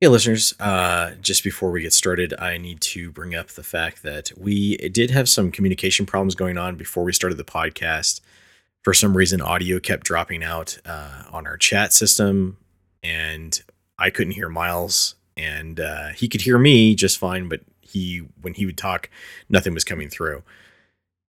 Hey, listeners. Uh, just before we get started, I need to bring up the fact that we did have some communication problems going on before we started the podcast. For some reason, audio kept dropping out uh, on our chat system, and I couldn't hear Miles, and uh, he could hear me just fine, but he, when he would talk, nothing was coming through.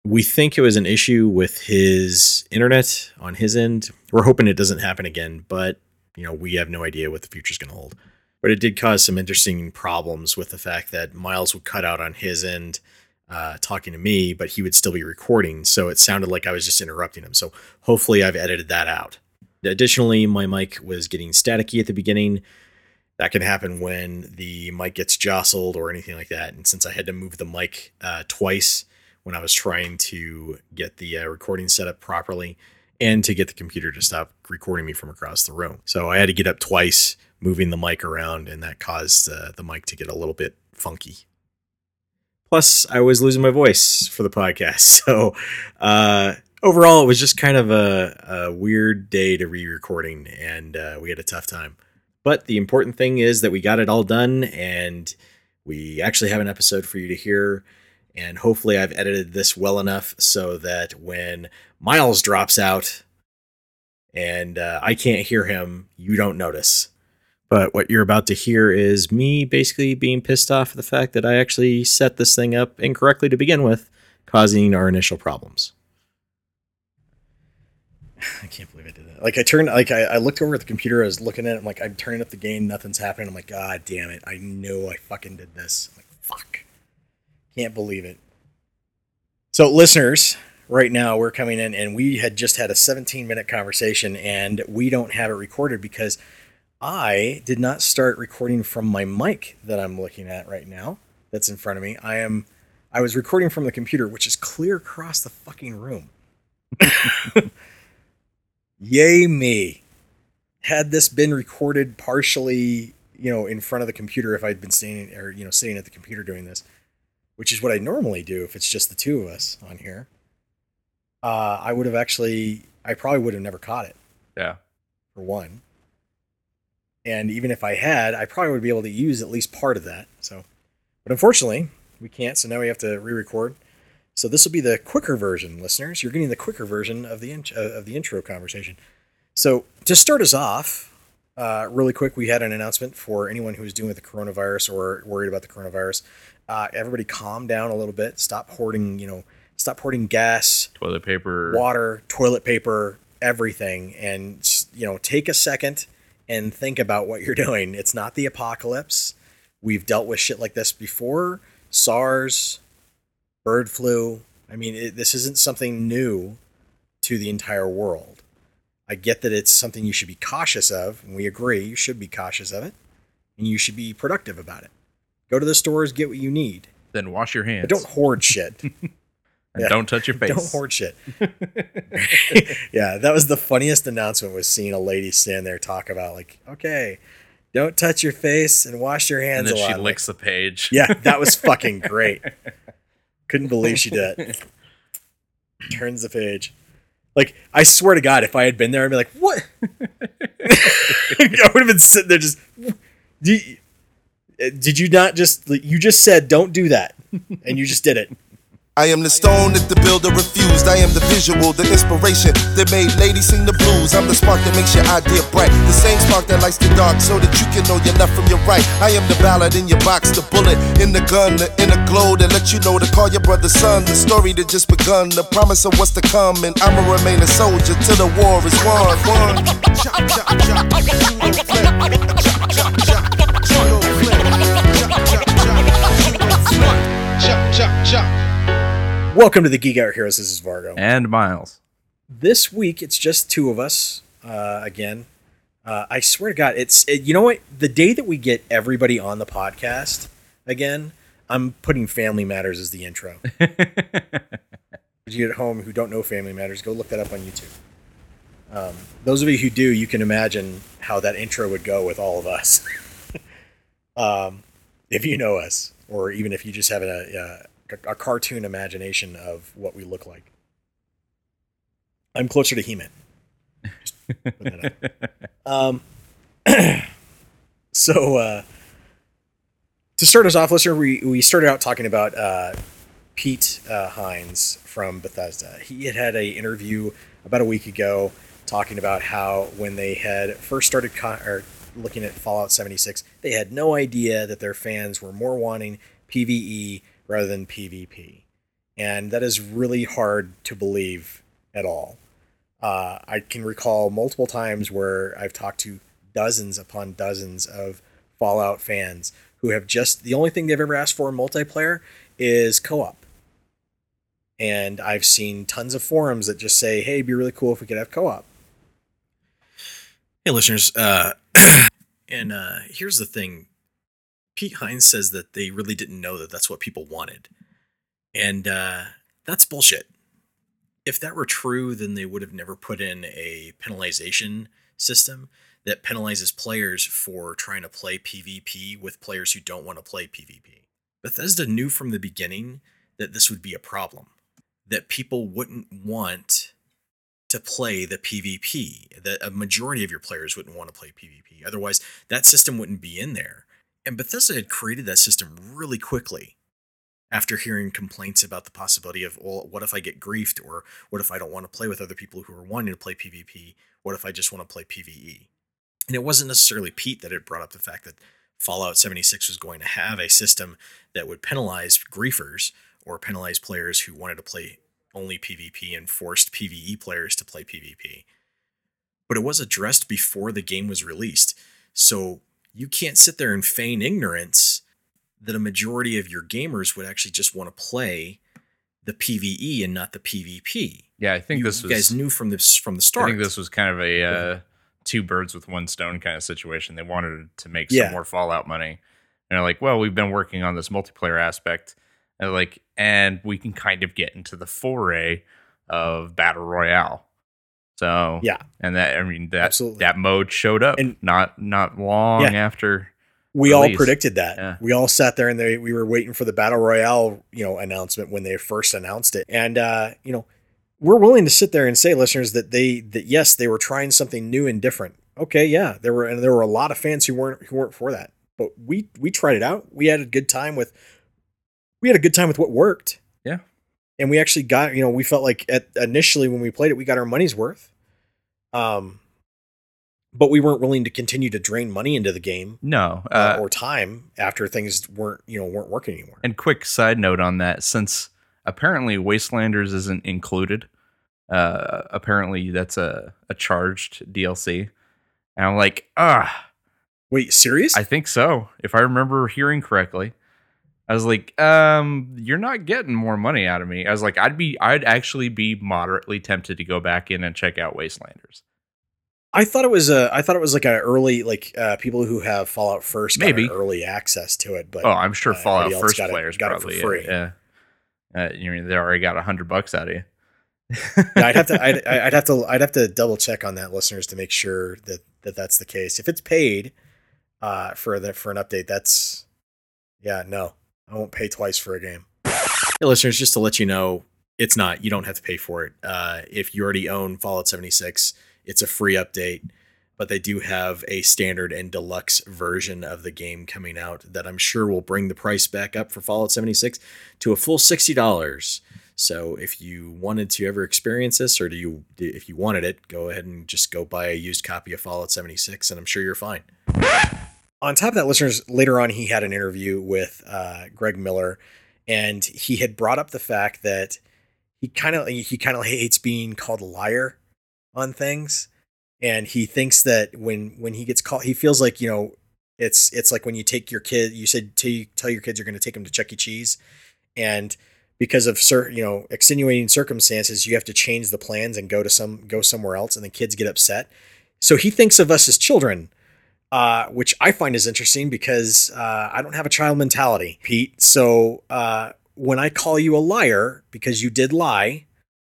We think it was an issue with his internet on his end. We're hoping it doesn't happen again, but you know we have no idea what the future is going to hold but it did cause some interesting problems with the fact that Miles would cut out on his end uh, talking to me, but he would still be recording. So it sounded like I was just interrupting him. So hopefully I've edited that out. Additionally, my mic was getting staticky at the beginning. That can happen when the mic gets jostled or anything like that. And since I had to move the mic uh, twice when I was trying to get the uh, recording set up properly and to get the computer to stop recording me from across the room. So I had to get up twice moving the mic around, and that caused uh, the mic to get a little bit funky. Plus, I was losing my voice for the podcast. So, uh, overall, it was just kind of a, a weird day to re recording, and uh, we had a tough time. But the important thing is that we got it all done, and we actually have an episode for you to hear. And hopefully, I've edited this well enough so that when Miles drops out and uh, I can't hear him, you don't notice. But what you're about to hear is me basically being pissed off at the fact that I actually set this thing up incorrectly to begin with, causing our initial problems. I can't believe I did that. Like I turned, like I, I looked over at the computer, I was looking at it, I'm like, I'm turning up the gain, nothing's happening. I'm like, God damn it. I know I fucking did this. I'm like, fuck. Can't believe it. So, listeners, right now we're coming in and we had just had a 17 minute conversation and we don't have it recorded because I did not start recording from my mic that I'm looking at right now. That's in front of me. I am I was recording from the computer, which is clear across the fucking room. Yay me. Had this been recorded partially, you know, in front of the computer if I'd been sitting or, you know, sitting at the computer doing this, which is what I normally do if it's just the two of us on here, uh, I would have actually I probably would have never caught it. Yeah. For one. And even if I had, I probably would be able to use at least part of that. So, but unfortunately, we can't. So now we have to re-record. So this will be the quicker version, listeners. You're getting the quicker version of the in- of the intro conversation. So to start us off, uh, really quick, we had an announcement for anyone who's dealing with the coronavirus or worried about the coronavirus. Uh, everybody, calm down a little bit. Stop hoarding. You know, stop hoarding gas, toilet paper, water, toilet paper, everything, and you know, take a second and think about what you're doing. It's not the apocalypse. We've dealt with shit like this before SARS, bird flu. I mean, it, this isn't something new to the entire world. I get that it's something you should be cautious of, and we agree you should be cautious of it, and you should be productive about it. Go to the stores, get what you need. Then wash your hands. But don't hoard shit. Yeah. don't touch your face. Don't hoard shit. yeah, that was the funniest announcement was seeing a lady stand there talk about like, okay, don't touch your face and wash your hands. And then she licks like, the page. Yeah, that was fucking great. Couldn't believe she did. It. Turns the page. Like, I swear to God, if I had been there, I'd be like, what? I would have been sitting there just. Did you not just. You just said, don't do that. And you just did it. I am the stone that the builder refused. I am the visual, the inspiration that made ladies sing the blues. I'm the spark that makes your idea bright. The same spark that lights the dark so that you can know your left from your right. I am the ballad in your box, the bullet in the gun, the inner glow that lets you know to call your brother son. The story that just begun, the promise of what's to come. And I'ma remain a soldier till the war is won. Chop. Chop, chop, chop. Welcome to the Geek Out Heroes. This is Vargo and Miles. This week it's just two of us uh, again. Uh, I swear to God, it's it, you know what? The day that we get everybody on the podcast again, I'm putting Family Matters as the intro. If you at home who don't know Family Matters, go look that up on YouTube. Um, those of you who do, you can imagine how that intro would go with all of us. um, if you know us, or even if you just have a, a, cartoon imagination of what we look like. I'm closer to He-Man. um, so uh, to start us off, listener, we, we started out talking about uh, Pete uh, Hines from Bethesda. He had had a interview about a week ago talking about how when they had first started con- or looking at Fallout 76, they had no idea that their fans were more wanting PVE rather than PvP. And that is really hard to believe at all. Uh, I can recall multiple times where I've talked to dozens upon dozens of Fallout fans who have just the only thing they've ever asked for in multiplayer is co-op. And I've seen tons of forums that just say, "Hey, it'd be really cool if we could have co-op." Hey, listeners, uh, and uh, here's the thing: Pete Hines says that they really didn't know that that's what people wanted, and uh, that's bullshit. If that were true, then they would have never put in a penalization system that penalizes players for trying to play PvP with players who don't want to play PvP. Bethesda knew from the beginning that this would be a problem, that people wouldn't want to play the PvP, that a majority of your players wouldn't want to play PvP. Otherwise, that system wouldn't be in there. And Bethesda had created that system really quickly after hearing complaints about the possibility of, well, what if I get griefed? Or what if I don't want to play with other people who are wanting to play PvP? What if I just want to play PvE? And it wasn't necessarily Pete that had brought up the fact that Fallout 76 was going to have a system that would penalize griefers or penalize players who wanted to play only PvP and forced PvE players to play PvP. But it was addressed before the game was released. So you can't sit there and feign ignorance that a majority of your gamers would actually just want to play the PvE and not the PvP. Yeah, I think you, this you was guys knew from this from the start. I think this was kind of a uh, two birds with one stone kind of situation. They wanted to make Yeah. some more Fallout money, and they're like, "Well, we've been working on this multiplayer aspect, and like, and we can kind of get into the foray of battle royale." So Yeah. and that I mean that Absolutely. that mode showed up And- not not long Yeah. after. we all predicted that. Yeah. We all sat there and they, we were waiting for the battle royale, you know, announcement when they first announced it. And uh, you know, we're willing to sit there and say, listeners, that they that yes, they were trying something new and different. Okay, yeah, there were and there were a lot of fans who weren't who weren't for that. But we we tried it out. We had a good time with we had a good time with what worked. Yeah. And we actually got, you know, we felt like at initially when we played it, we got our money's worth. Um but we weren't willing to continue to drain money into the game No, uh, uh, or time after things weren't you know weren't working anymore. And quick side note on that, since apparently Wastelanders isn't included, uh, apparently that's a, a charged DLC. And I'm like, ah, Wait, serious? I think so. If I remember hearing correctly, I was like, um, you're not getting more money out of me. I was like, I'd be, I'd actually be moderately tempted to go back in and check out Wastelanders. I thought it was a I thought it was like an early like uh, people who have Fallout first got Maybe. early access to it, but oh, I'm sure uh, Fallout First got it- players got it for probably free. Yeah, uh, you mean they already got a hundred bucks out of you? yeah, I'd have to I'd, I'd have to I'd have to double check on that listeners to make sure that that that's the case. If it's paid uh for the for an update, that's yeah, no. I won't pay twice for a game. Hey listeners, just to let you know, it's not. You don't have to pay for it. Uh if you already own Fallout 76, it's a free update. But they do have a standard and deluxe version of the game coming out that I'm sure will bring the price back up for Fallout 76 to a full $60. So if you wanted to ever experience this, or do you, if you wanted it, go ahead and just go buy a used copy of Fallout 76, and I'm sure you're fine. On top of that, listeners, later on, he had an interview with uh, Greg Miller, and he had brought up the fact that he kind of he kind of hates being called a liar on things, and he thinks that when when he gets called, he feels like you know it's it's like when you take your kid, you said to tell your kids you're going to take them to Chuck E. Cheese, and because of certain you know extenuating circumstances you have to change the plans and go to some go somewhere else and the kids get upset. So he thinks of us as children uh, which i find is interesting because uh, i don't have a child mentality pete. So uh, when i call you a liar because you did lie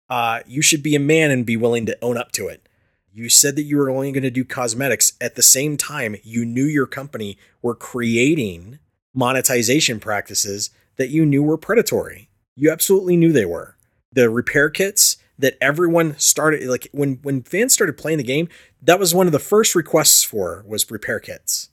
uh, you should be a man and be willing to own up to it. You said that you were only going to do cosmetics. At the same time you knew your company were creating monetization practices that you knew were predatory. You absolutely knew they were. The repair kits that everyone started like when when fans started playing the game, that was one of the first requests for was repair kits.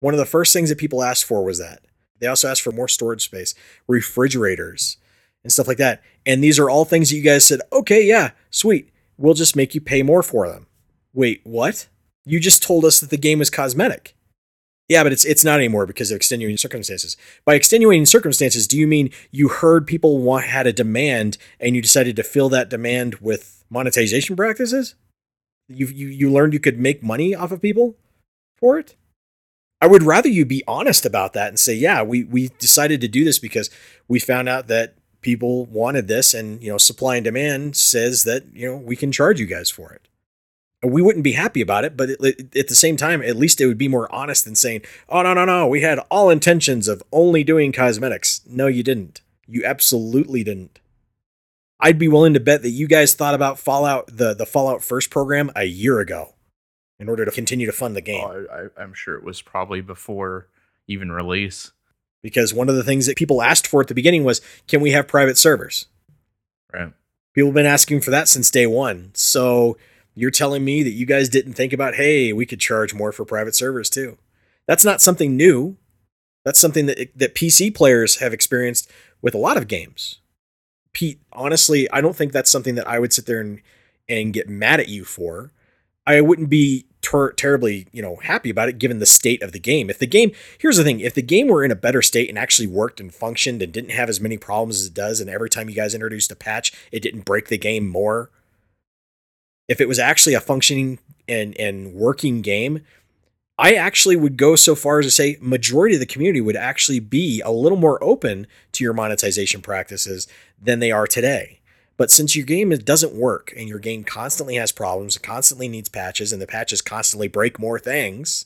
One of the first things that people asked for was that. They also asked for more storage space, refrigerators, and stuff like that. And these are all things that you guys said, okay, yeah, sweet. We'll just make you pay more for them. Wait, what? You just told us that the game was cosmetic. Yeah, but it's it's not anymore because of extenuating circumstances. By extenuating circumstances, do you mean you heard people want had a demand and you decided to fill that demand with monetization practices? You you you learned you could make money off of people for it? I would rather you be honest about that and say, yeah, we we decided to do this because we found out that people wanted this and you know supply and demand says that you know we can charge you guys for it we wouldn't be happy about it, but it, at the same time, at least it would be more honest than saying, "Oh no, no, no, we had all intentions of only doing cosmetics." No, you didn't. You absolutely didn't. I'd be willing to bet that you guys thought about Fallout the the Fallout First program a year ago, in order to continue to fund the game. Oh, I, I'm sure it was probably before even release. Because one of the things that people asked for at the beginning was, "Can we have private servers?" Right. People have been asking for that since day one. So you're telling me that you guys didn't think about, hey, we could charge more for private servers too. That's not something new. That's something that that PC players have experienced with a lot of games. Pete, honestly, I don't think that's something that I would sit there and and get mad at you for. I wouldn't be ter- terribly, you know, happy about it given the state of the game. If the game, here's the thing, if the game were in a better state and actually worked and functioned and didn't have as many problems as it does and every time you guys introduced a patch, it didn't break the game more, if it was actually a functioning and and working game, I actually would go so far as to say majority of the community would actually be a little more open to your monetization practices than they are today. But since your game doesn't work and your game constantly has problems, constantly needs patches, and the patches constantly break more things,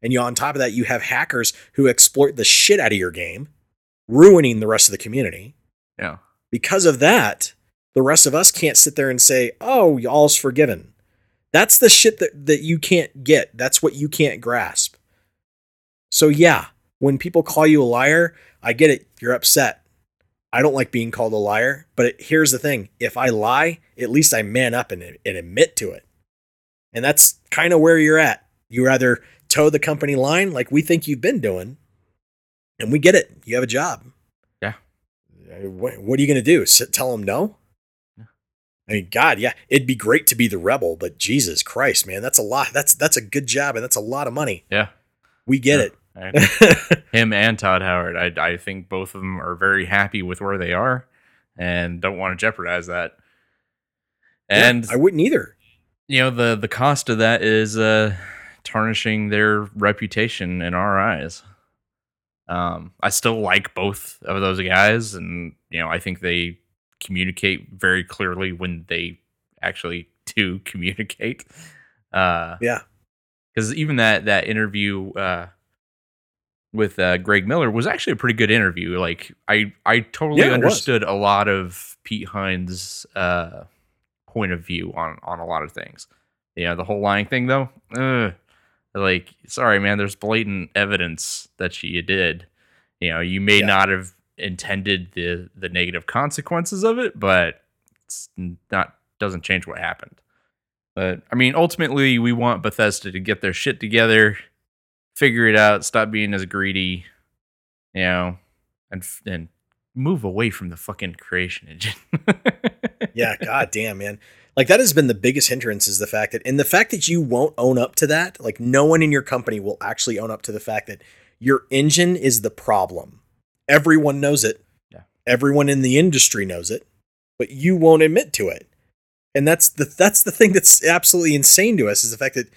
and you on top of that you have hackers who exploit the shit out of your game, ruining the rest of the community. Yeah. Because of that, the rest of us can't sit there and say, "Oh, y'all's forgiven." That's the shit that that you can't get. That's what you can't grasp. So yeah, when people call you a liar, I get it. You're upset. I don't like being called a liar, but it, here's the thing: if I lie, at least I man up and, and admit to it. And that's kind of where you're at. You rather toe the company line like we think you've been doing, and we get it. You have a job. Yeah. What, what are you going to do? Sit, tell them no? I mean, God, yeah, it'd be great to be the rebel, but Jesus Christ, man, that's a lot. That's that's a good job, and that's a lot of money. Yeah, we get yeah. it. Him and Todd Howard, I I think both of them are very happy with where they are, and don't want to jeopardize that. And yeah, I wouldn't either. You know the the cost of that is uh, tarnishing their reputation in our eyes. Um, I still like both of those guys, and you know I think they communicate very clearly when they actually do communicate. Uh, yeah, because even that that interview uh, with uh, Greg Miller was actually a pretty good interview. Like I I totally yeah, understood a lot of Pete Hines' uh, point of view on on a lot of things. You know, the whole lying thing though. Ugh, like, sorry, man. There's blatant evidence that you did. You know, you may yeah. not have intended the the negative consequences of it, but it's not doesn't change what happened. But I mean, ultimately, we want Bethesda to get their shit together, figure it out, stop being as greedy, you know, and and move away from the fucking creation engine. yeah, god damn, man. Like that has been the biggest hindrance is the fact that and the fact that you won't own up to that, like no one in your company will actually own up to the fact that your engine is the problem. Everyone knows it. Yeah. Everyone in the industry knows it, but you won't admit to it. And that's the that's the thing that's absolutely insane to us is the fact that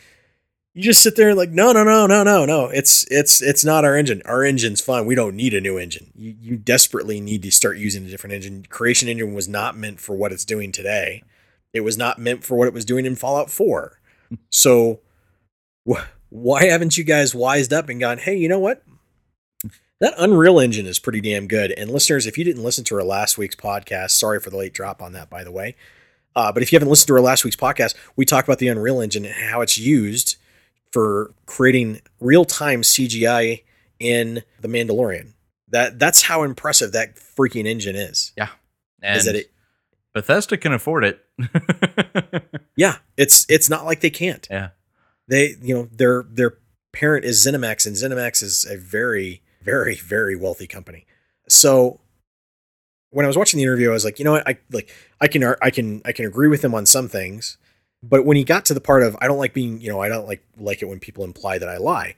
you just sit there and like, no, no, no, no, no, no. It's it's it's not our engine. Our engine's fine. We don't need a new engine. You you desperately need to start using a different engine. Creation engine was not meant for what it's doing today. It was not meant for what it was doing in Fallout 4. Hmm. So wh- why haven't you guys wised up and gone, hey, you know what? That Unreal Engine is pretty damn good. And listeners, if you didn't listen to our last week's podcast, sorry for the late drop on that, by the way. Uh, but if you haven't listened to our last week's podcast, we talked about the Unreal Engine and how it's used for creating real time CGI in The Mandalorian. That that's how impressive that freaking engine is. Yeah, and is that it? Bethesda can afford it. yeah, it's it's not like they can't. Yeah, they you know they're they're parent is ZeniMax, and ZeniMax is a very, very, very wealthy company. So when I was watching the interview, I was like, you know what, I like I can I can I can agree with him on some things, but when he got to the part of I don't like being, you know, I don't like like it when people imply that I lie.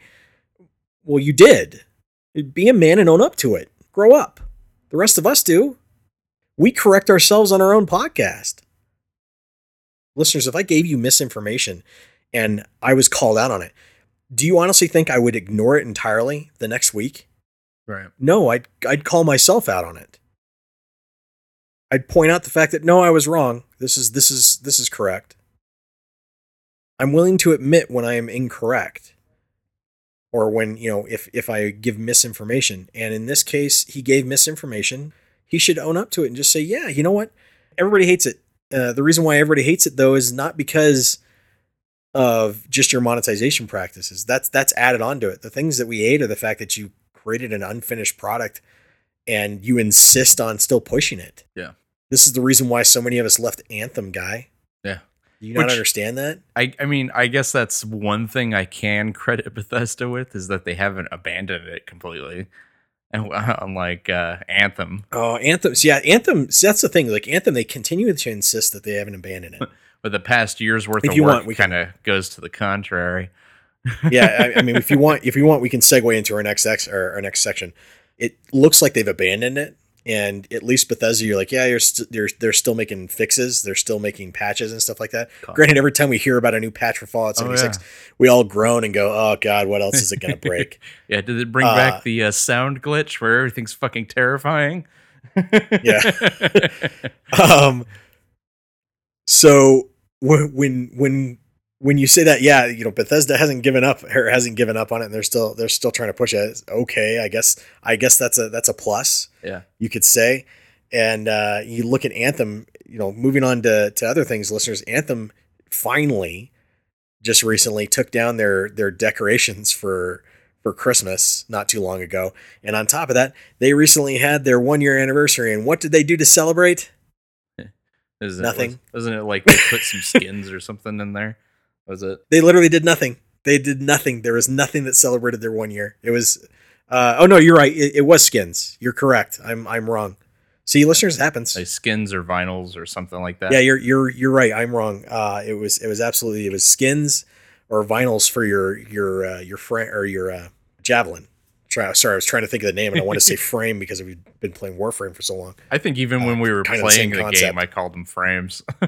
Well, you did. Be a man and own up to it. Grow up. The rest of us do. We correct ourselves on our own podcast. Listeners, if I gave you misinformation and I was called out on it, do you honestly think I would ignore it entirely the next week? Right. No, I'd I'd call myself out on it. I'd point out the fact that no, I was wrong. This is this is this is correct. I'm willing to admit when I am incorrect or when, you know, if if I give misinformation. And in this case, he gave misinformation. He should own up to it and just say, "Yeah, you know what? Everybody hates it." Uh, the reason why everybody hates it though is not because of just your monetization practices. That's that's added onto it. The things that we hate are the fact that you created an unfinished product and you insist on still pushing it. Yeah. This is the reason why so many of us left Anthem, guy. Yeah. Do you not understand that? I, I mean, I guess that's one thing I can credit Bethesda with is that they haven't abandoned it completely. And unlike uh, Anthem. Oh, Anthem. Yeah, Anthem. See, that's the thing. Like Anthem, they continue to insist that they haven't abandoned it. but the past year's worth if of work kind of goes to the contrary. Yeah, I, I, mean, if you want, if you want, we can segue into our next ex, or our next section. It looks like they've abandoned it, and at least Bethesda, you're like, yeah, you're st- they're they're still making fixes, they're still making patches and stuff like that. Granted, every time we hear about a new patch for Fallout 76, oh, yeah. we all groan and go, oh god, what else is it gonna break? yeah, did it bring uh, back the uh, sound glitch where everything's fucking terrifying? yeah. um. So when when when you say that, yeah, you know, Bethesda hasn't given up or hasn't given up on it, and they're still they're still trying to push it. Okay, I guess I guess that's a that's a plus. Yeah, you could say. And uh, you look at Anthem. You know, moving on to to other things, listeners. Anthem finally, just recently, took down their their decorations for for Christmas not too long ago, and on top of that, they recently had their one year anniversary. And what did they do to celebrate? Isn't Nothing. It, wasn't it like they put some skins or something in there? Was it? They literally did nothing. They did nothing. There was nothing that celebrated their one year. It was. Uh, oh no, you're right. It, it, was skins. You're correct. I'm I'm wrong. See, listeners, it happens. Like skins or vinyls or something like that. Yeah, you're you're you're right. I'm wrong. Uh, it was it was absolutely it was skins or vinyls for your your uh, your friend or your uh, javelin. Try, sorry, I was trying to think of the name, and I want to say frame because we've been playing Warframe for so long. I think even uh, when we were playing the, the game, I called them frames.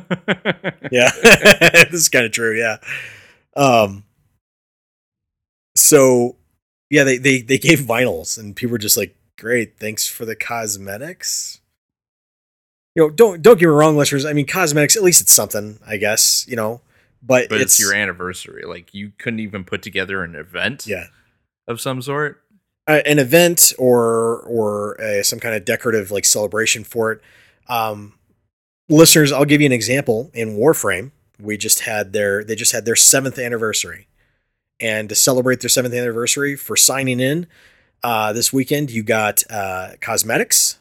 yeah, this is kind of true. Yeah. Um. So, yeah, they they they gave vinyls, and people were just like, "Great, thanks for the cosmetics." You know, don't don't get me wrong, listeners. I mean, cosmetics. At least it's something, I guess. You know, but but it's, it's your anniversary. Like you couldn't even put together an event. Yeah. Of some sort uh, an event or or uh, some kind of decorative like celebration for it. Um, listeners, I'll give you an example. In Warframe, we just had their they just had their seventh anniversary, and to celebrate their seventh anniversary for signing in uh, this weekend, you got uh, cosmetics,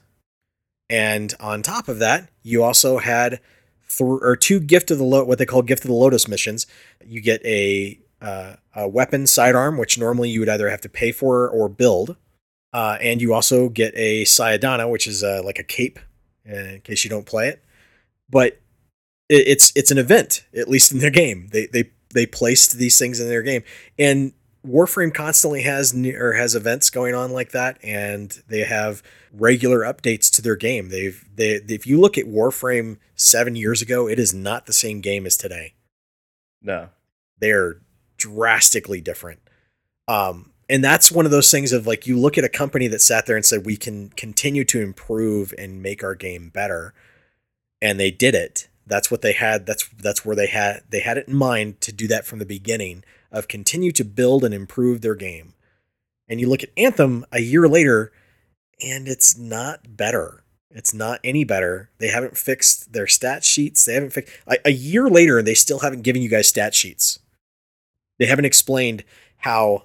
and on top of that, you also had th- or two gift of the lo- what they call gift of the lotus missions. You get a uh, a weapon sidearm, which normally you would either have to pay for or build. Uh, and you also get a Syandana, which is uh, like a cape, uh, in case you don't play it. But it, it's it's an event, at least in their game. They they they placed these things in their game, and Warframe constantly has or has events going on like that, and they have regular updates to their game. They've they if you look at Warframe seven years ago, it is not the same game as today. No, they're drastically different. Um, and that's one of those things of like you look at a company that sat there and said we can continue to improve and make our game better, and they did it. That's what they had. That's that's where they had they had it in mind to do that from the beginning of continue to build and improve their game. And you look at Anthem a year later, and it's not better. It's not any better. They haven't fixed their stat sheets. They haven't fixed a, a year later, and they still haven't given you guys stat sheets. They haven't explained how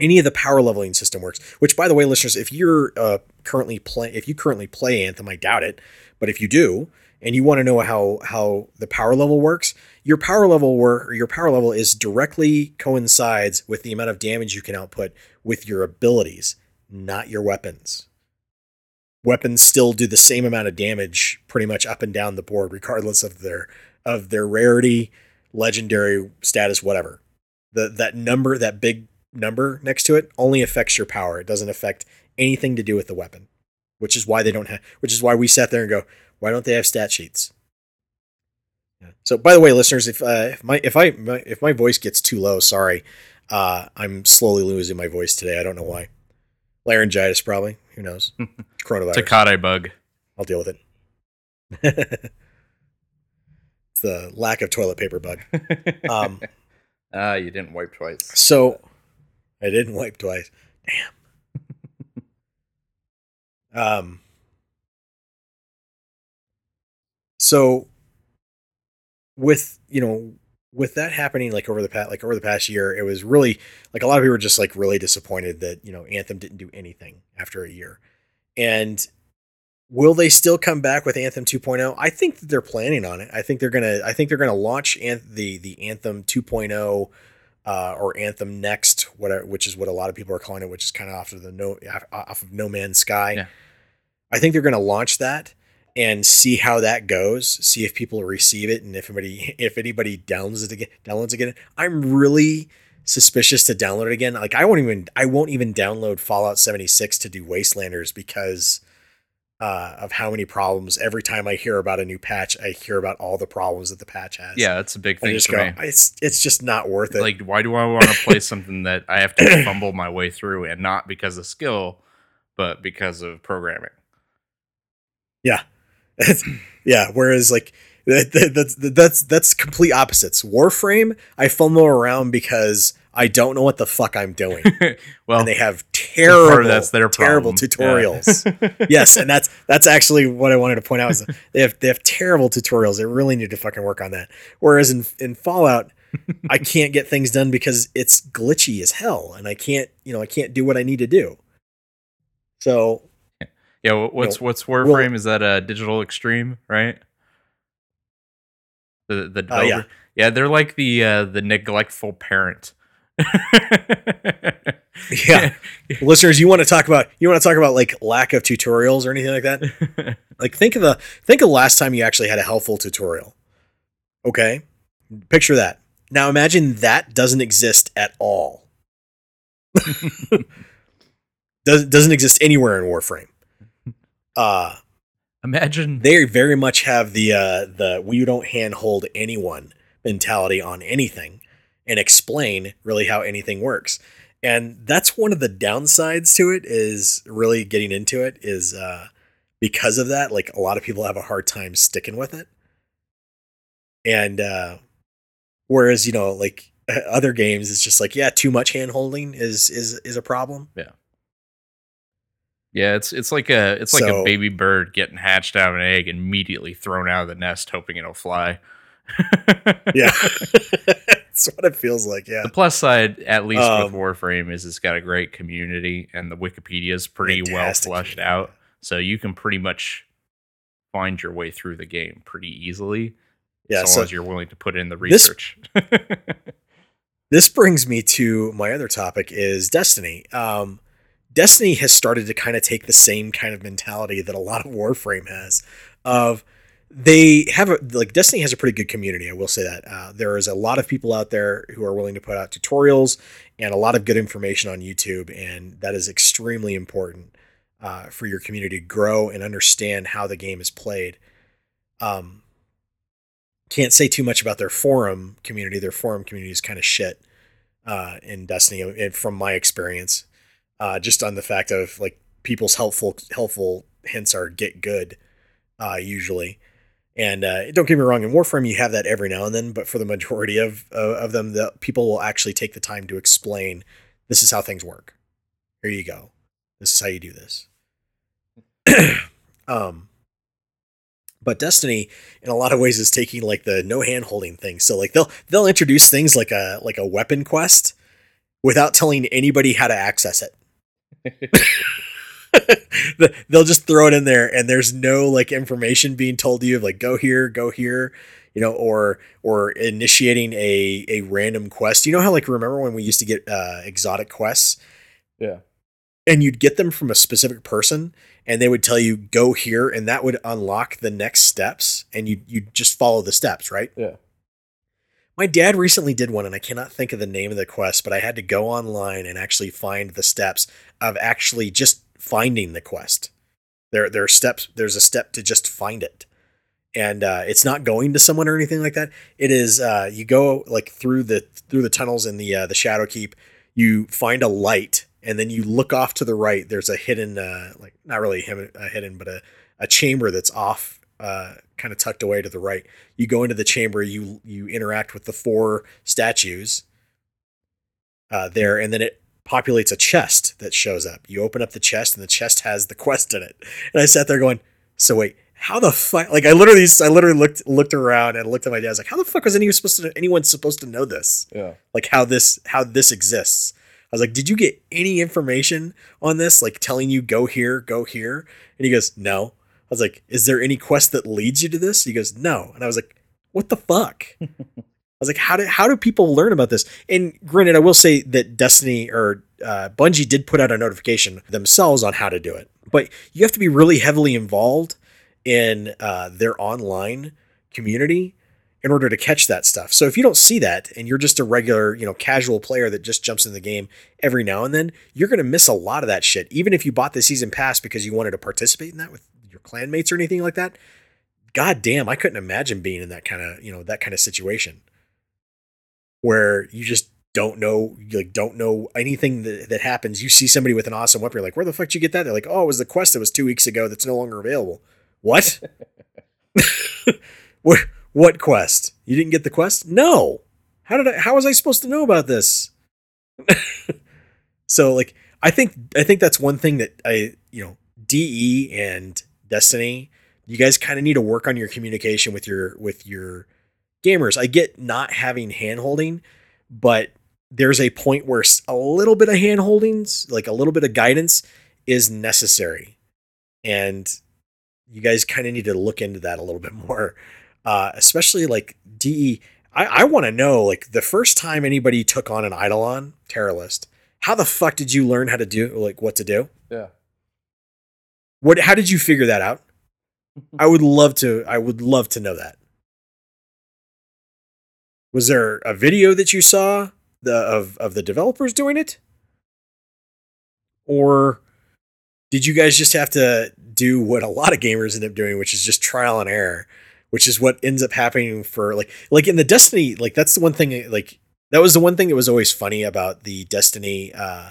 any of the power leveling system works. Which, by the way, listeners, if you're uh, currently play, if you currently play Anthem, I doubt it, but if you do, and you want to know how how the power level works, your power level work your power level is directly coincides with the amount of damage you can output with your abilities, not your weapons. Weapons still do the same amount of damage pretty much up and down the board, regardless of their of their rarity, legendary status, whatever. The that number, that big number next to it, only affects your power. It doesn't affect anything to do with the weapon. Which is why they don't have which is why we sat there and go, why don't they have stat sheets? So, by the way, listeners, if uh, if my if I my, if my voice gets too low, sorry, uh, I'm slowly losing my voice today. I don't know why. Laryngitis, probably. Who knows? Coronavirus. Takate bug. I'll deal with it. it's the lack of toilet paper bug. Um, ah, you didn't wipe twice. So, I didn't wipe twice. Damn. um. So with you know with that happening like over the past like over the past year it was really like a lot of people were just like really disappointed that you know anthem didn't do anything after a year and will they still come back with anthem 2.0 i think that they're planning on it i think they're gonna i think they're gonna launch the the anthem 2.0 uh, or anthem next whatever which is what a lot of people are calling it which is kind of off of the no off of no man's sky yeah. i think they're gonna launch that and see how that goes. See if people receive it and if anybody if anybody downloads it again. Downloads again. I'm really suspicious to download it again. Like I won't even I won't even download Fallout 76 to do Wastelanders because uh, of how many problems. Every time I hear about a new patch, I hear about all the problems that the patch has. Yeah, that's a big thing for go, me. It's it's just not worth it. Like, why do I want to play something that I have to fumble my way through, and not because of skill, but because of programming? Yeah, yeah. Whereas like that, that's that's that's complete opposites. Warframe, I fumble around because I don't know what the fuck I'm doing. well, and they have terrible, that's their terrible tutorials. Yeah. yes, and that's that's actually what I wanted to point out is they have they have terrible tutorials. They really need to fucking work on that. Whereas in in Fallout, I can't get things done because it's glitchy as hell, and I can't you know I can't do what I need to do. So yeah, what's you know, what's Warframe? Well, is that a digital extreme, right? The the developer. Uh, yeah. yeah, they're like the uh, the neglectful parent. yeah. Listeners, you want to talk about you want to talk about like lack of tutorials or anything like that? like think of the think of the last time you actually had a helpful tutorial. Okay? Picture that. Now imagine that doesn't exist at all. Does, doesn't exist anywhere in Warframe uh imagine they very much have the uh the we don't handhold anyone mentality on anything and explain really how anything works. And that's one of the downsides to it is really getting into it is uh because of that like a lot of people have a hard time sticking with it. And uh whereas you know like other games it's just like yeah too much hand holding is is is a problem. Yeah. Yeah, it's it's like a it's like so, a baby bird getting hatched out of an egg and immediately thrown out of the nest, hoping it'll fly. yeah, that's what it feels like. Yeah. The plus side, at least um, with Warframe, is it's got a great community, and the Wikipedia is pretty well fleshed out, so you can pretty much find your way through the game pretty easily. Yeah, as long so as you're willing to put in the research. This, this brings me to my other topic: is Destiny. Um, Destiny has started to kind of take the same kind of mentality that a lot of Warframe has of they have a like Destiny has a pretty good community. I will say that uh, there is a lot of people out there who are willing to put out tutorials and a lot of good information on YouTube, and that is extremely important uh, for your community to grow and understand how the game is played. Um, can't say too much about their forum community. Their forum community is kind of shit uh, in Destiny, and from my experience uh, just on the fact of like people's helpful helpful hints are get good uh, usually. And uh, don't get me wrong, in Warframe you have that every now and then, but for the majority of uh, of them, the people will actually take the time to explain this is how things work. Here you go. This is how you do this. um, but Destiny, in a lot of ways, is taking like the no hand holding thing. So like they'll they'll introduce things like a like a weapon quest without telling anybody how to access it. They'll just throw it in there, and there's no like information being told to you of like go here, go here, you know, or or initiating a a random quest. You know how like remember when we used to get uh, exotic quests? Yeah. And you'd get them from a specific person, and they would tell you go here, and that would unlock the next steps, and you you just follow the steps, right? Yeah. My dad recently did one, and I cannot think of the name of the quest, but I had to go online and actually find the steps of actually just finding the quest. There, there are steps. There's a step to just find it, and uh, it's not going to someone or anything like that. It is uh, you go like through the through the tunnels in the uh, the Shadowkeep. You find a light, and then you look off to the right. There's a hidden, uh, like not really a hidden, but a a chamber that's off uh, kind of tucked away to the right. You go into the chamber, you you interact with the four statues uh, there, and then it populates a chest that shows up. You open up the chest, and the chest has the quest in it. And I sat there going, "So wait, how the fuck?" Like I literally, I literally looked looked around and looked at my dad. I was like, "How the fuck was anyone supposed to? Anyone supposed to know this? Yeah, like how this how this exists." I was like, "Did you get any information on this? Like telling you go here, go here?" And he goes, "No." I was like, "Is there any quest that leads you to this?" He goes, "No," and I was like, "What the fuck?" I was like, "How do how do people learn about this?" And granted, I will say that Destiny or uh, Bungie did put out a notification themselves on how to do it, but you have to be really heavily involved in uh, their online community in order to catch that stuff. So if you don't see that and you're just a regular, you know, casual player that just jumps in the game every now and then, you're going to miss a lot of that shit. Even if you bought the season pass because you wanted to participate in that with your clanmates or anything like that. God damn, I couldn't imagine being in that kind of, you know, that kind of situation where you just don't know, you like don't know anything that, that happens. You see somebody with an awesome weapon, you're like, where the fuck did you get that? They're like, oh, it was the quest that was two weeks ago that's no longer available. What? what what quest? You didn't get the quest? No. How did I how was I supposed to know about this? so like I think I think that's one thing that I, you know, DE and Destiny, you guys kind of need to work on your communication with your with your gamers. I get not having handholding, but there's a point where a little bit of hand holdings, like a little bit of guidance, is necessary, and you guys kind of need to look into that a little bit more, uh, especially like DE. I, I want to know like the first time anybody took on an Eidolon Teralyst, how the fuck did you learn how to do like what to do? Yeah. What? How did you figure that out? I would love to. I would love to know that. Was there a video that you saw the of of the developers doing it, or did you guys just have to do what a lot of gamers end up doing, which is just trial and error, which is what ends up happening for like like in the Destiny like that's the one thing like that was the one thing that was always funny about the Destiny uh,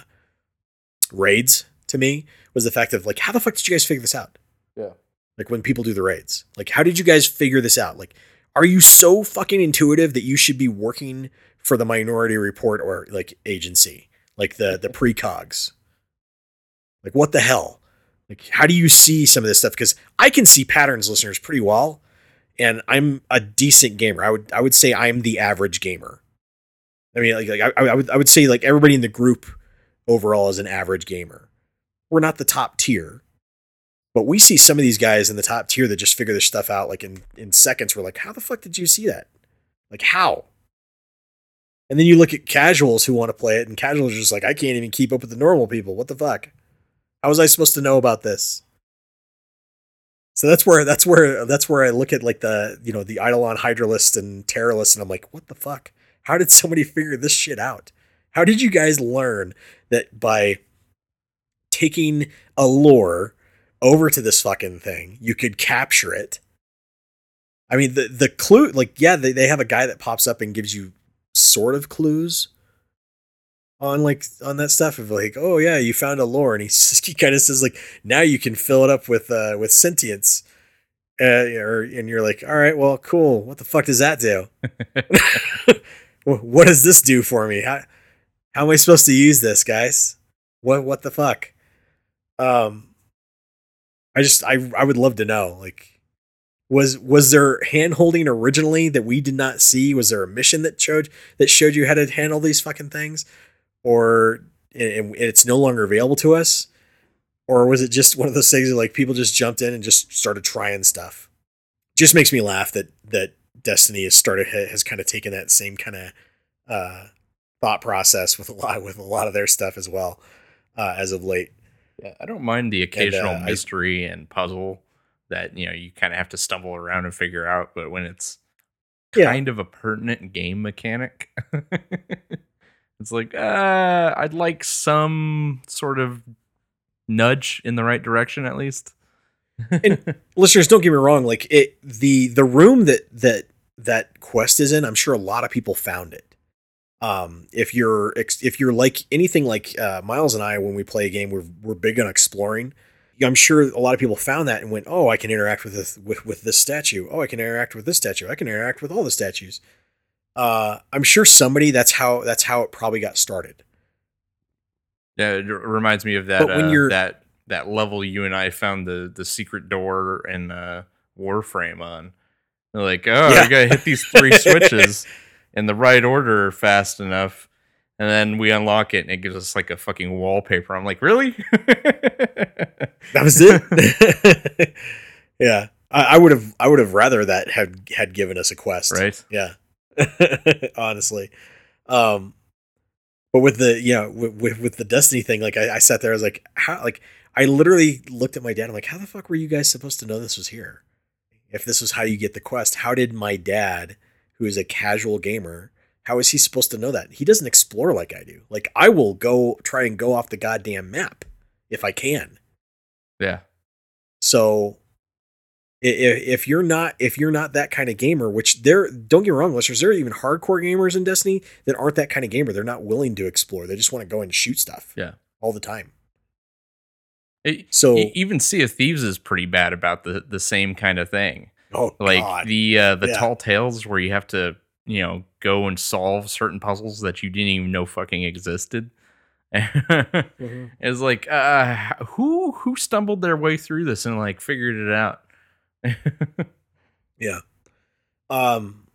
raids to me was the fact of like, how the fuck did you guys figure this out? Yeah. Like when people do the raids, like, how did you guys figure this out? Like, are you so fucking intuitive that you should be working for the Minority Report or like agency, like the the precogs? Like, what the hell? Like, how do you see some of this stuff? Because I can see patterns, listeners, pretty well, and I'm a decent gamer. I would I would say I'm the average gamer. I mean, like, like I, I would I would say like everybody in the group overall is an average gamer we're not the top tier. But we see some of these guys in the top tier that just figure this stuff out like in, in seconds. We're like, how the fuck did you see that? Like, how? And then you look at casuals who want to play it, and casuals are just like, I can't even keep up with the normal people. What the fuck? How was I supposed to know about this? So that's where that's where that's where I look at like the you know the Eidolon Hydrolyst and Teralyst, and I'm like, what the fuck? How did somebody figure this shit out? How did you guys learn that by taking a lure over to this fucking thing. You could capture it. I mean, the the clue, like, yeah, they, they have a guy that pops up and gives you sort of clues on like on that stuff of like, oh yeah, you found a lure, and he he kind of says like, now you can fill it up with uh with sentience, uh, or and you're like, all right, well, cool. What the fuck does that do? what does this do for me? How how am I supposed to use this, guys? What what the fuck? Um, I just I I would love to know like was was there hand holding originally that we did not see? Was there a mission that showed that showed you how to handle these fucking things, or and it's no longer available to us, or was it just one of those things that like people just jumped in and just started trying stuff? Just makes me laugh that that Destiny has started has kind of taken that same kind of uh, thought process with a lot with a lot of their stuff as well uh, as of late. Yeah, I don't mind the occasional and, uh, mystery I, and puzzle that you know you kind of have to stumble around and figure out, but when it's kind yeah. of a pertinent game mechanic, it's like uh, I'd like some sort of nudge in the right direction at least. and listeners, don't get me wrong. Like it, the the room that that that quest is in, I'm sure a lot of people found it. Um, if you're if you're like anything like uh, Miles and I, when we play a game, we're we're big on exploring. I'm sure a lot of people found that and went, "Oh, I can interact with this with with this statue. Oh, I can interact with this statue. I can interact with all the statues." Uh, I'm sure somebody that's how that's how it probably got started. Yeah, it reminds me of that when uh, you're, that that level you and I found the the secret door in uh, Warframe on. They're like, oh, yeah. you gotta hit these three switches in the right order fast enough, and then we unlock it, and it gives us like a fucking wallpaper. I'm like, really? that was it. yeah, I, I would have. I would have rather that had had given us a quest. Right. Yeah. Honestly, um, but with the you know with, with, with the Destiny thing, like I, I sat there, I was like, how like I literally looked at my dad. I'm like, how the fuck were you guys supposed to know this was here? If this was how you get the quest, how did my dad, who is a casual gamer, how is he supposed to know that? He doesn't explore like I do. Like I will go try and go off the goddamn map if I can. Yeah. So if you're not if you're not that kind of gamer, which there don't get me wrong, listeners, there are even hardcore gamers in Destiny that aren't that kind of gamer. They're not willing to explore. They just want to go and shoot stuff. Yeah, all the time. It, so even Sea of Thieves is pretty bad about the the same kind of thing. Oh, like God. the uh, the yeah. tall tales where you have to you know go and solve certain puzzles that you didn't even know fucking existed. mm-hmm. It's like uh, who who stumbled their way through this and like figured it out yeah. Um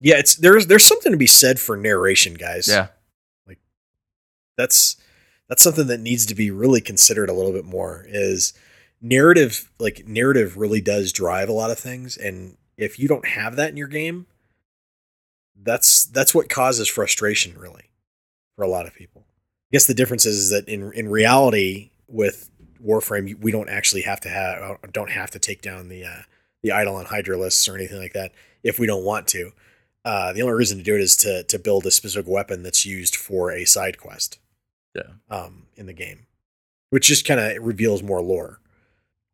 yeah, it's there's there's something to be said for narration, guys. Yeah. Like that's that's something that needs to be really considered a little bit more is narrative like narrative really does drive a lot of things and if you don't have that in your game that's that's what causes frustration really for a lot of people. I guess the difference is, is that in in reality with Warframe, we don't actually have to have uh, don't have to take down the uh, the Eidolon Hydrolysts or anything like that if we don't want to. Uh, the only reason to do it is to to build a specific weapon that's used for a side quest. Yeah. Um, in the game, which just kind of reveals more lore,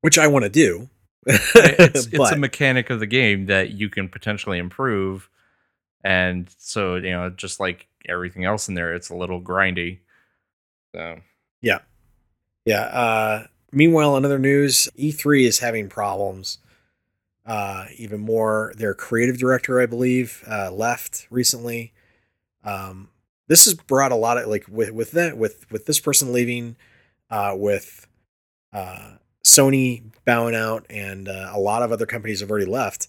which I want to do. it's, it's a mechanic of the game that you can potentially improve, and so you know, just like everything else in there, it's a little grindy. So yeah. Yeah. Uh, meanwhile, in other news, E3 is having problems. Uh, even more, their creative director, I believe, uh, left recently. Um, this has brought a lot of like with with that with with this person leaving, uh, with uh, Sony bowing out, and uh, a lot of other companies have already left.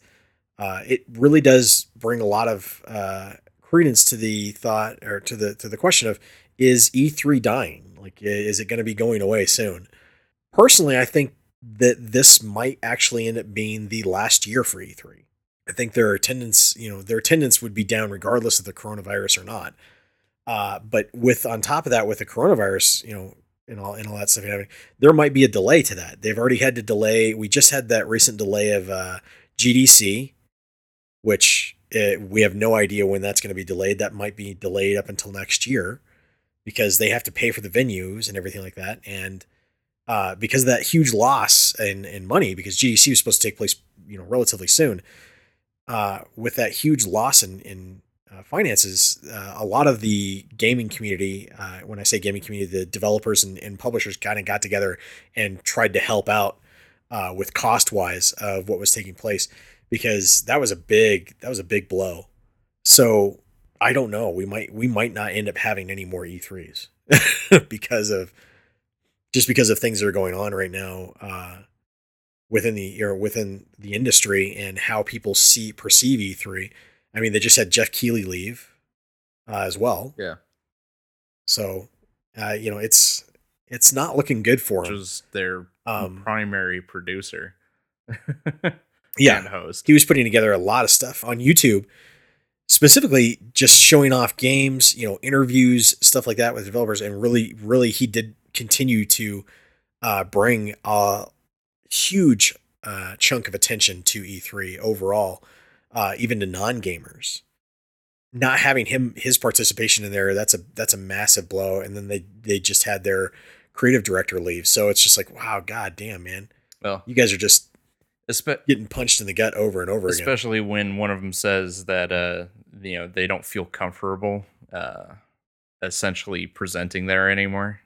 Uh, it really does bring a lot of uh, credence to the thought or to the to the question of is E3 dying? Like, is it going to be going away soon? Personally, I think that this might actually end up being the last year for E3. I think their attendance, you know, their attendance would be down regardless of the coronavirus or not. Uh, but with on top of that, with the coronavirus, you know, and all and all that stuff there might be a delay to that. They've already had to delay. We just had that recent delay of uh, GDC, which uh, we have no idea when that's going to be delayed. That might be delayed up until next year because they have to pay for the venues and everything like that. And uh, because of that huge loss in, in money, because GDC was supposed to take place, you know, relatively soon, uh, with that huge loss in, in uh, finances, uh, a lot of the gaming community, uh, when I say gaming community, the developers and, and publishers kind of got together and tried to help out uh, with cost wise of what was taking place, because that was a big that was a big blow. So I don't know. We might we might not end up having any more E3s because of just because of things that are going on right now uh, within the or within the industry and how people see perceive E3. I mean, they just had Geoff Keighley leave uh, as well. Yeah. So, uh, you know, it's It's not looking good for Which him. was their um, primary producer. yeah, and host. He was putting together a lot of stuff on YouTube, specifically just showing off games, you know, interviews, stuff like that with developers, and really, really, he did continue to uh, bring a huge uh, chunk of attention to E3 overall, uh, even to non gamers. Not having him his participation in there that's a that's a massive blow. And then they they just had their creative director leave, so it's just like wow, god damn, man. Well, you guys are just Espe- getting punched in the gut over and over again. especially again. when one of them says that uh you know they don't feel comfortable uh essentially presenting there anymore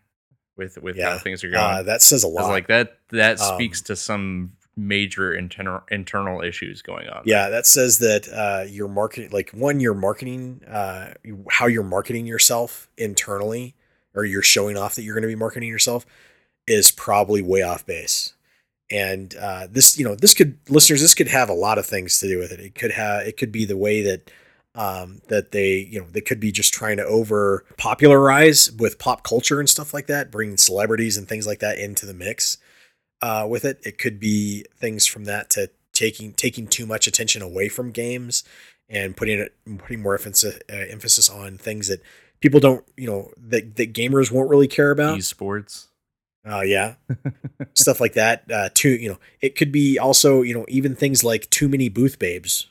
with with yeah. how things are going uh, that says a lot like that that um, speaks to some major internal internal issues going on. Yeah that says that uh your marketing like one your marketing uh how you're marketing yourself internally or you're showing off that you're going to be marketing yourself is probably way off base. And uh, this you know this could listeners this could have a lot of things to do with it. It could have it could be the way that um, that they you know they could be just trying to over popularize with pop culture and stuff like that bringing celebrities and things like that into the mix uh, with it it could be things from that to taking taking too much attention away from games and putting it putting more emphasis, uh, emphasis on things that people don't you know that, that gamers won't really care about esports uh, yeah, stuff like that. Uh, too, you know, it could be also, you know, even things like too many booth babes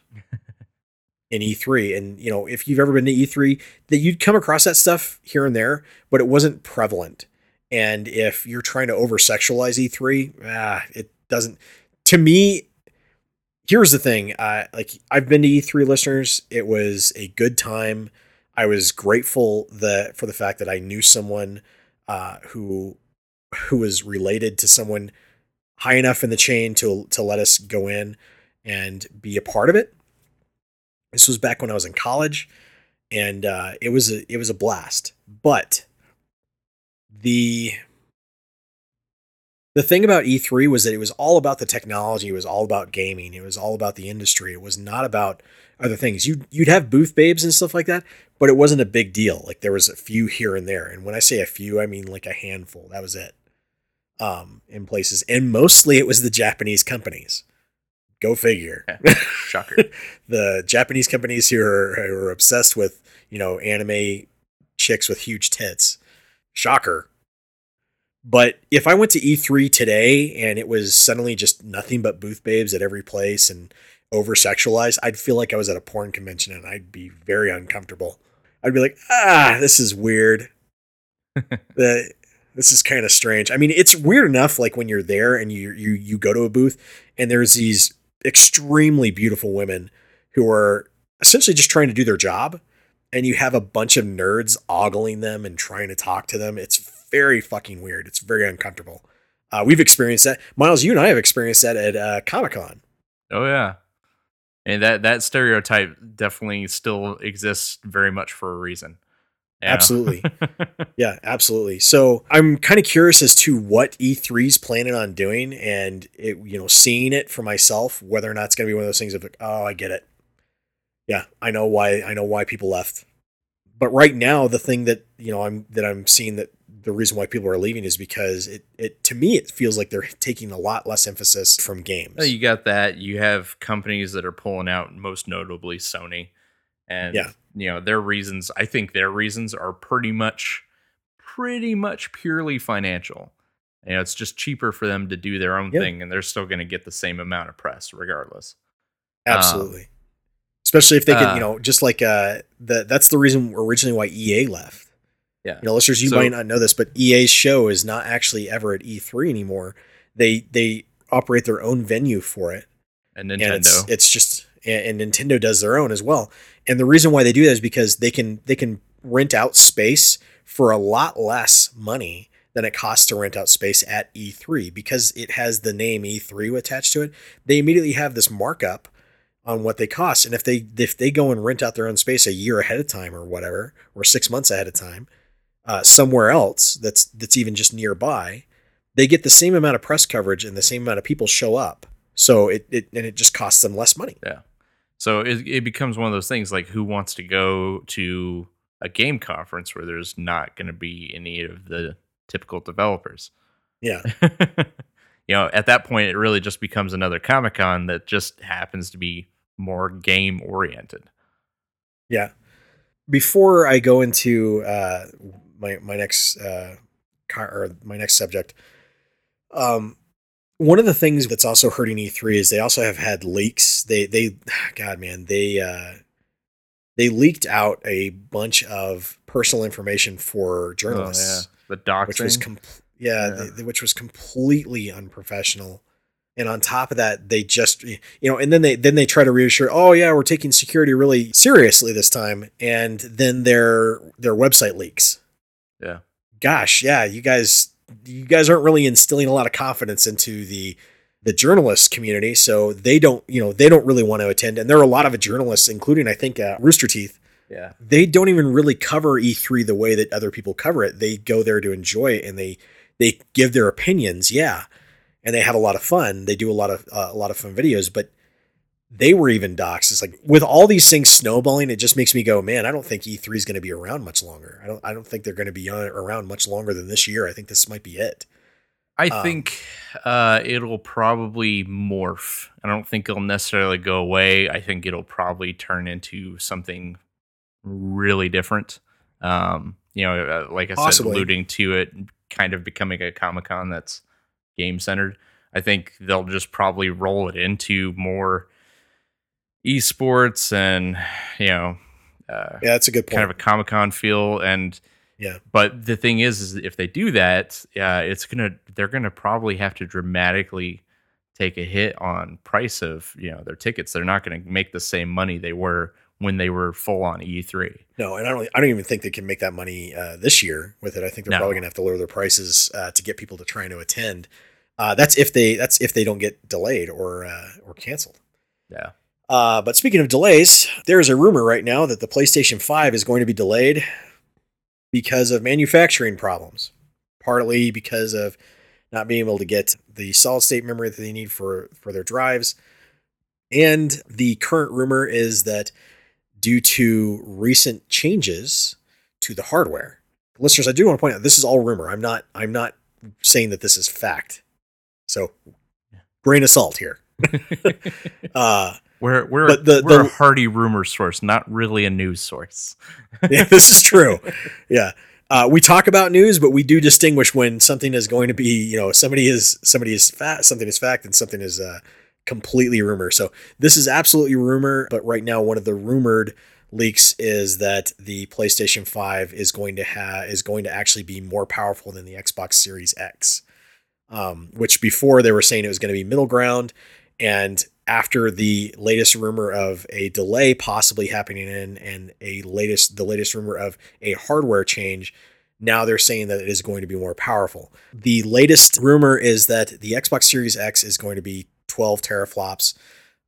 in E3. And you know, if you've ever been to E3, that you'd come across that stuff here and there, but it wasn't prevalent. And if you're trying to over sexualize E3, ah, it doesn't. To me, here's the thing. Uh, like I've been to E3 listeners. It was a good time. I was grateful that for the fact that I knew someone uh, who who was related to someone high enough in the chain to to let us go in and be a part of it. This was back when I was in college, and uh, it was a it was a blast. But the the thing about E3 was that it was all about the technology. It was all about gaming. It was all about the industry. It was not about other things. You you'd have booth babes and stuff like that, but it wasn't a big deal. Like there was a few here and there. And when I say a few, I mean like a handful. That was it um, in places, and mostly it was the Japanese companies. Go figure. Shocker. the Japanese companies who are, who are obsessed with you know anime chicks with huge tits. Shocker. But if I went to E3 today and it was suddenly just nothing but booth babes at every place and over sexualized, I'd feel like I was at a porn convention and I'd be very uncomfortable. I'd be like, ah, this is weird. the this is kind of strange. I mean, it's weird enough like when you're there and you you you go to a booth and there's these extremely beautiful women who are essentially just trying to do their job and you have a bunch of nerds ogling them and trying to talk to them. It's very fucking weird. It's very uncomfortable. Uh, we've experienced that. Miles, you and I have experienced that at uh, Comic Con. Oh yeah, and that that stereotype definitely still exists very much for a reason. Yeah. Absolutely. yeah, absolutely. So I'm kind of curious as to what E3's planning on doing and it, you know, seeing it for myself, whether or not it's going to be one of those things of like, oh, I get it. Yeah, I know why, I know why people left. But right now, the thing that, you know, I'm, that I'm seeing that the reason why people are leaving is because it, it, to me, it feels like they're taking a lot less emphasis from games. You got that. You have companies that are pulling out, most notably Sony and yeah. you know their reasons i think their reasons are pretty much pretty much purely financial you know it's just cheaper for them to do their own yeah. thing and they're still going to get the same amount of press regardless absolutely um, especially if they uh, can you know just like uh the that's the reason originally why ea left. Yeah. You know listeners you so, might not know this but ea's show is not actually ever at e3 anymore. They they operate their own venue for it. And nintendo. and it's, it's just and, and Nintendo does their own as well. And the reason why they do that is because they can they can rent out space for a lot less money than it costs to rent out space at E3 because it has the name E3 attached to it. They immediately have this markup on what they cost. And if they if they go and rent out their own space a year ahead of time or whatever, or six months ahead of time, uh, somewhere else that's that's even just nearby, they get the same amount of press coverage and the same amount of people show up. So it, it and it just costs them less money. Yeah. So it, it becomes one of those things like who wants to go to a game conference where there's not going to be any of the typical developers. Yeah. you know, at that point, it really just becomes another Comic Con that just happens to be more game oriented. Yeah. Before I go into uh, my my next uh, car, or my next subject, um, one of the things that's also hurting E3 is they also have had leaks. They they, God man, they uh, they leaked out a bunch of personal information for journalists. Oh, yeah. The doxing. which was com- yeah, Yeah. They, which was completely unprofessional. And on top of that, they just you know, and then they then they try to reassure, oh yeah, we're taking security really seriously this time, and then their their website leaks. Yeah. Gosh, yeah, you guys you guys aren't really instilling a lot of confidence into the the journalist community, so they don't you know they don't really want to attend, and there are a lot of journalists, including I think uh, Rooster Teeth, Yeah. they don't even really cover E3 the way that other people cover it. They go there to enjoy it and they they give their opinions, yeah, and they have a lot of fun. They do a lot of uh, a lot of fun videos, but they were even docs. It's like with all these things snowballing, it just makes me go, man, I don't think E3 is going to be around much longer. I don't I don't think they're going to be on, around much longer than this year. I think this might be it. I Um, think uh, it'll probably morph. I don't think it'll necessarily go away. I think it'll probably turn into something really different. Um, you know, uh, like I Possibly. said, alluding to it, kind of becoming a Comic Con that's game centered. I think they'll just probably roll it into more esports and you know, uh, Yeah, that's a good point. kind of a Comic Con feel and Yeah. But the thing is, is if they do that, uh, it's gonna they're gonna probably have to dramatically take a hit on price of you know their tickets. They're not gonna make the same money they were when they were full on E E3. No, and I don't. I don't even think they can make that money uh, this year with it. I think they're No. probably going to have to lower their prices uh, to get people to try to attend. Uh, that's if they. That's if they don't get delayed or uh, or canceled. Yeah. Uh, but speaking of delays, there is a rumor right now that the PlayStation Five is going to be delayed because of manufacturing problems, partly because of not being able to get the solid state memory that they need for for their drives, and the current rumor is that due to recent changes to the hardware. Listeners, I do want to point out this is all rumor. I'm not I'm not saying that this is fact. So grain of salt here. uh We're we're the- we're the- a hearty rumor source, not really a news source. yeah, this is true. Yeah. Uh, we talk about news, but we do distinguish when something is going to be, you know, somebody is somebody is fact, something is fact, and something is uh, completely rumor. So this is absolutely rumor. But right now, one of the rumored leaks is that the PlayStation Five is going to have is going to actually be more powerful than the Xbox Series X, um, which before they were saying it was going to be middle ground, and after the latest rumor of a delay possibly happening in and a latest the latest rumor of a hardware change now they're saying that it is going to be more powerful. The latest rumor is that the xbox series x is going to be 12 teraflops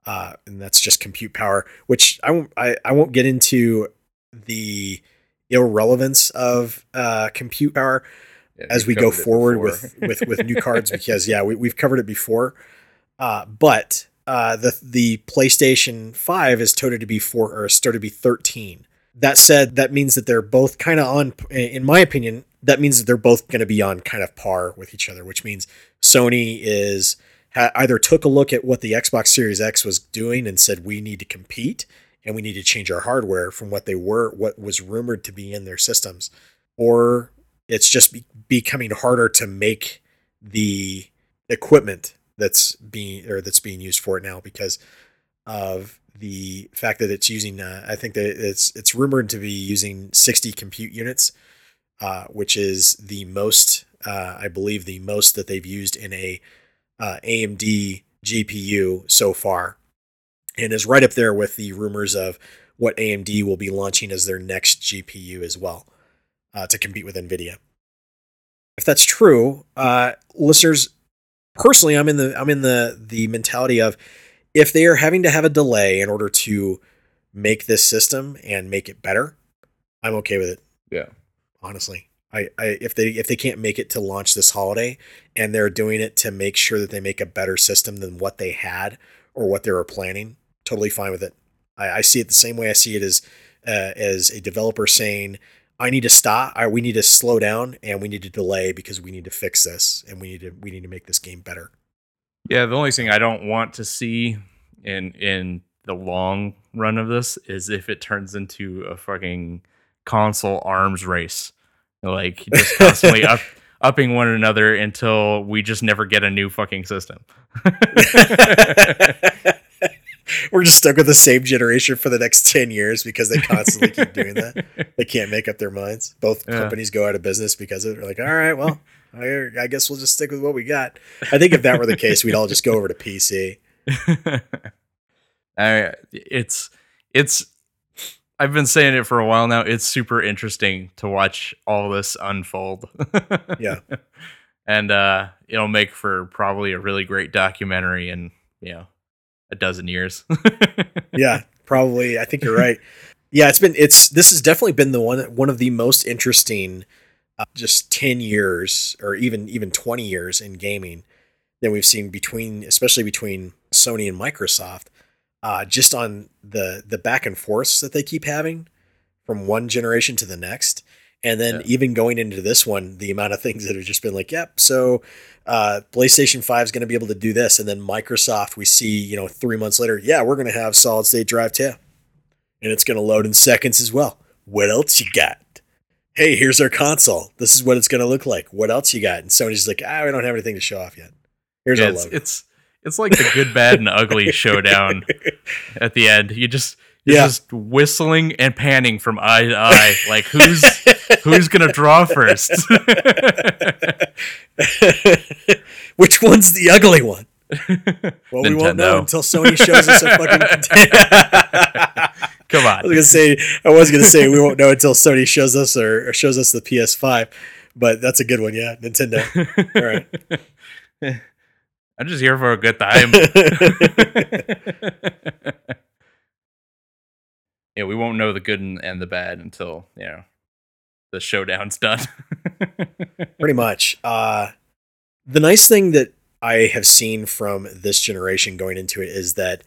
uh, and that's just compute power which i won't i, I won't get into the irrelevance of uh, compute power as we go forward with, with with new cards because yeah we, we've covered it before. Uh, but uh, the the PlayStation 5 is touted to be four or is to be 13 that said that means that they're both kind of on in my opinion that means that they're both going to be on kind of par with each other which means Sony is ha- either took a look at what the Xbox Series X was doing and said we need to compete and we need to change our hardware from what they were what was rumored to be in their systems or it's just be- becoming harder to make the equipment that's being or that's being used for it now because of the fact that it's using uh, I think that it's it's rumored to be using 60 compute units uh, which is the most uh, I believe the most that they've used in a uh, AMD GPU so far. And is right up there with the rumors of what AMD will be launching as their next GPU as well uh, to compete with NVIDIA. If that's true, uh, listeners, personally, I'm in the I'm in the the mentality of if they are having to have a delay in order to make this system and make it better, I'm okay with it. Yeah. Honestly, I, I if they if they can't make it to launch this holiday and they're doing it to make sure that they make a better system than what they had or what they were planning, totally fine with it. I, I see it the same way I see it as uh, as a developer saying, I need to stop. We need to slow down and we need to delay because we need to fix this and we need to we need to make this game better. Yeah, the only thing I don't want to see in in the long run of this is if it turns into a fucking console arms race, like just constantly up upping one another until we just never get a new fucking system. We're just stuck with the same generation for the next 10 years because they constantly keep doing that. They can't make up their minds. Both yeah. companies go out of business because of it. They're like, all right, well, I, I guess we'll just stick with what we got. I think if that were the case, we'd all just go over to PC. I, it's, it's, I've been saying it for a while now. It's super interesting to watch all this unfold. yeah. And uh, it'll make for probably a really great documentary and, you know, a dozen years. yeah, probably. I think you're right. Yeah, it's been it's this has definitely been the one one of the most interesting uh, just 10 years or even even 20 years in gaming that we've seen between especially between Sony and Microsoft uh, just on the the back and forths that they keep having from one generation to the next and then yeah. even going into this one, the amount of things that have just been like, yep, so uh, PlayStation 5 is going to be able to do this. And then Microsoft, we see, you know, three months later, yeah, we're going to have solid state drive too. And it's going to load in seconds as well. What else you got? Hey, here's our console. This is what it's going to look like. What else you got? And Sony's like, ah, we don't have anything to show off yet. Here's yeah, our logo. It's, it's, it's like the good, bad, and ugly showdown at the end. You just yeah. just whistling and panning from eye to eye. Like who's who's gonna draw first? Which one's the ugly one? Well, Nintendo. we won't know until Sony shows us a fucking. Come on. I was gonna say I was gonna say we won't know until Sony shows us or, or shows us the PS5, but that's a good one. Yeah, Nintendo. All right. I'm just here for a good time yeah, we won't know the good and, and the bad until you know the showdown's done. Pretty much. Uh, the nice thing that I have seen from this generation going into it is that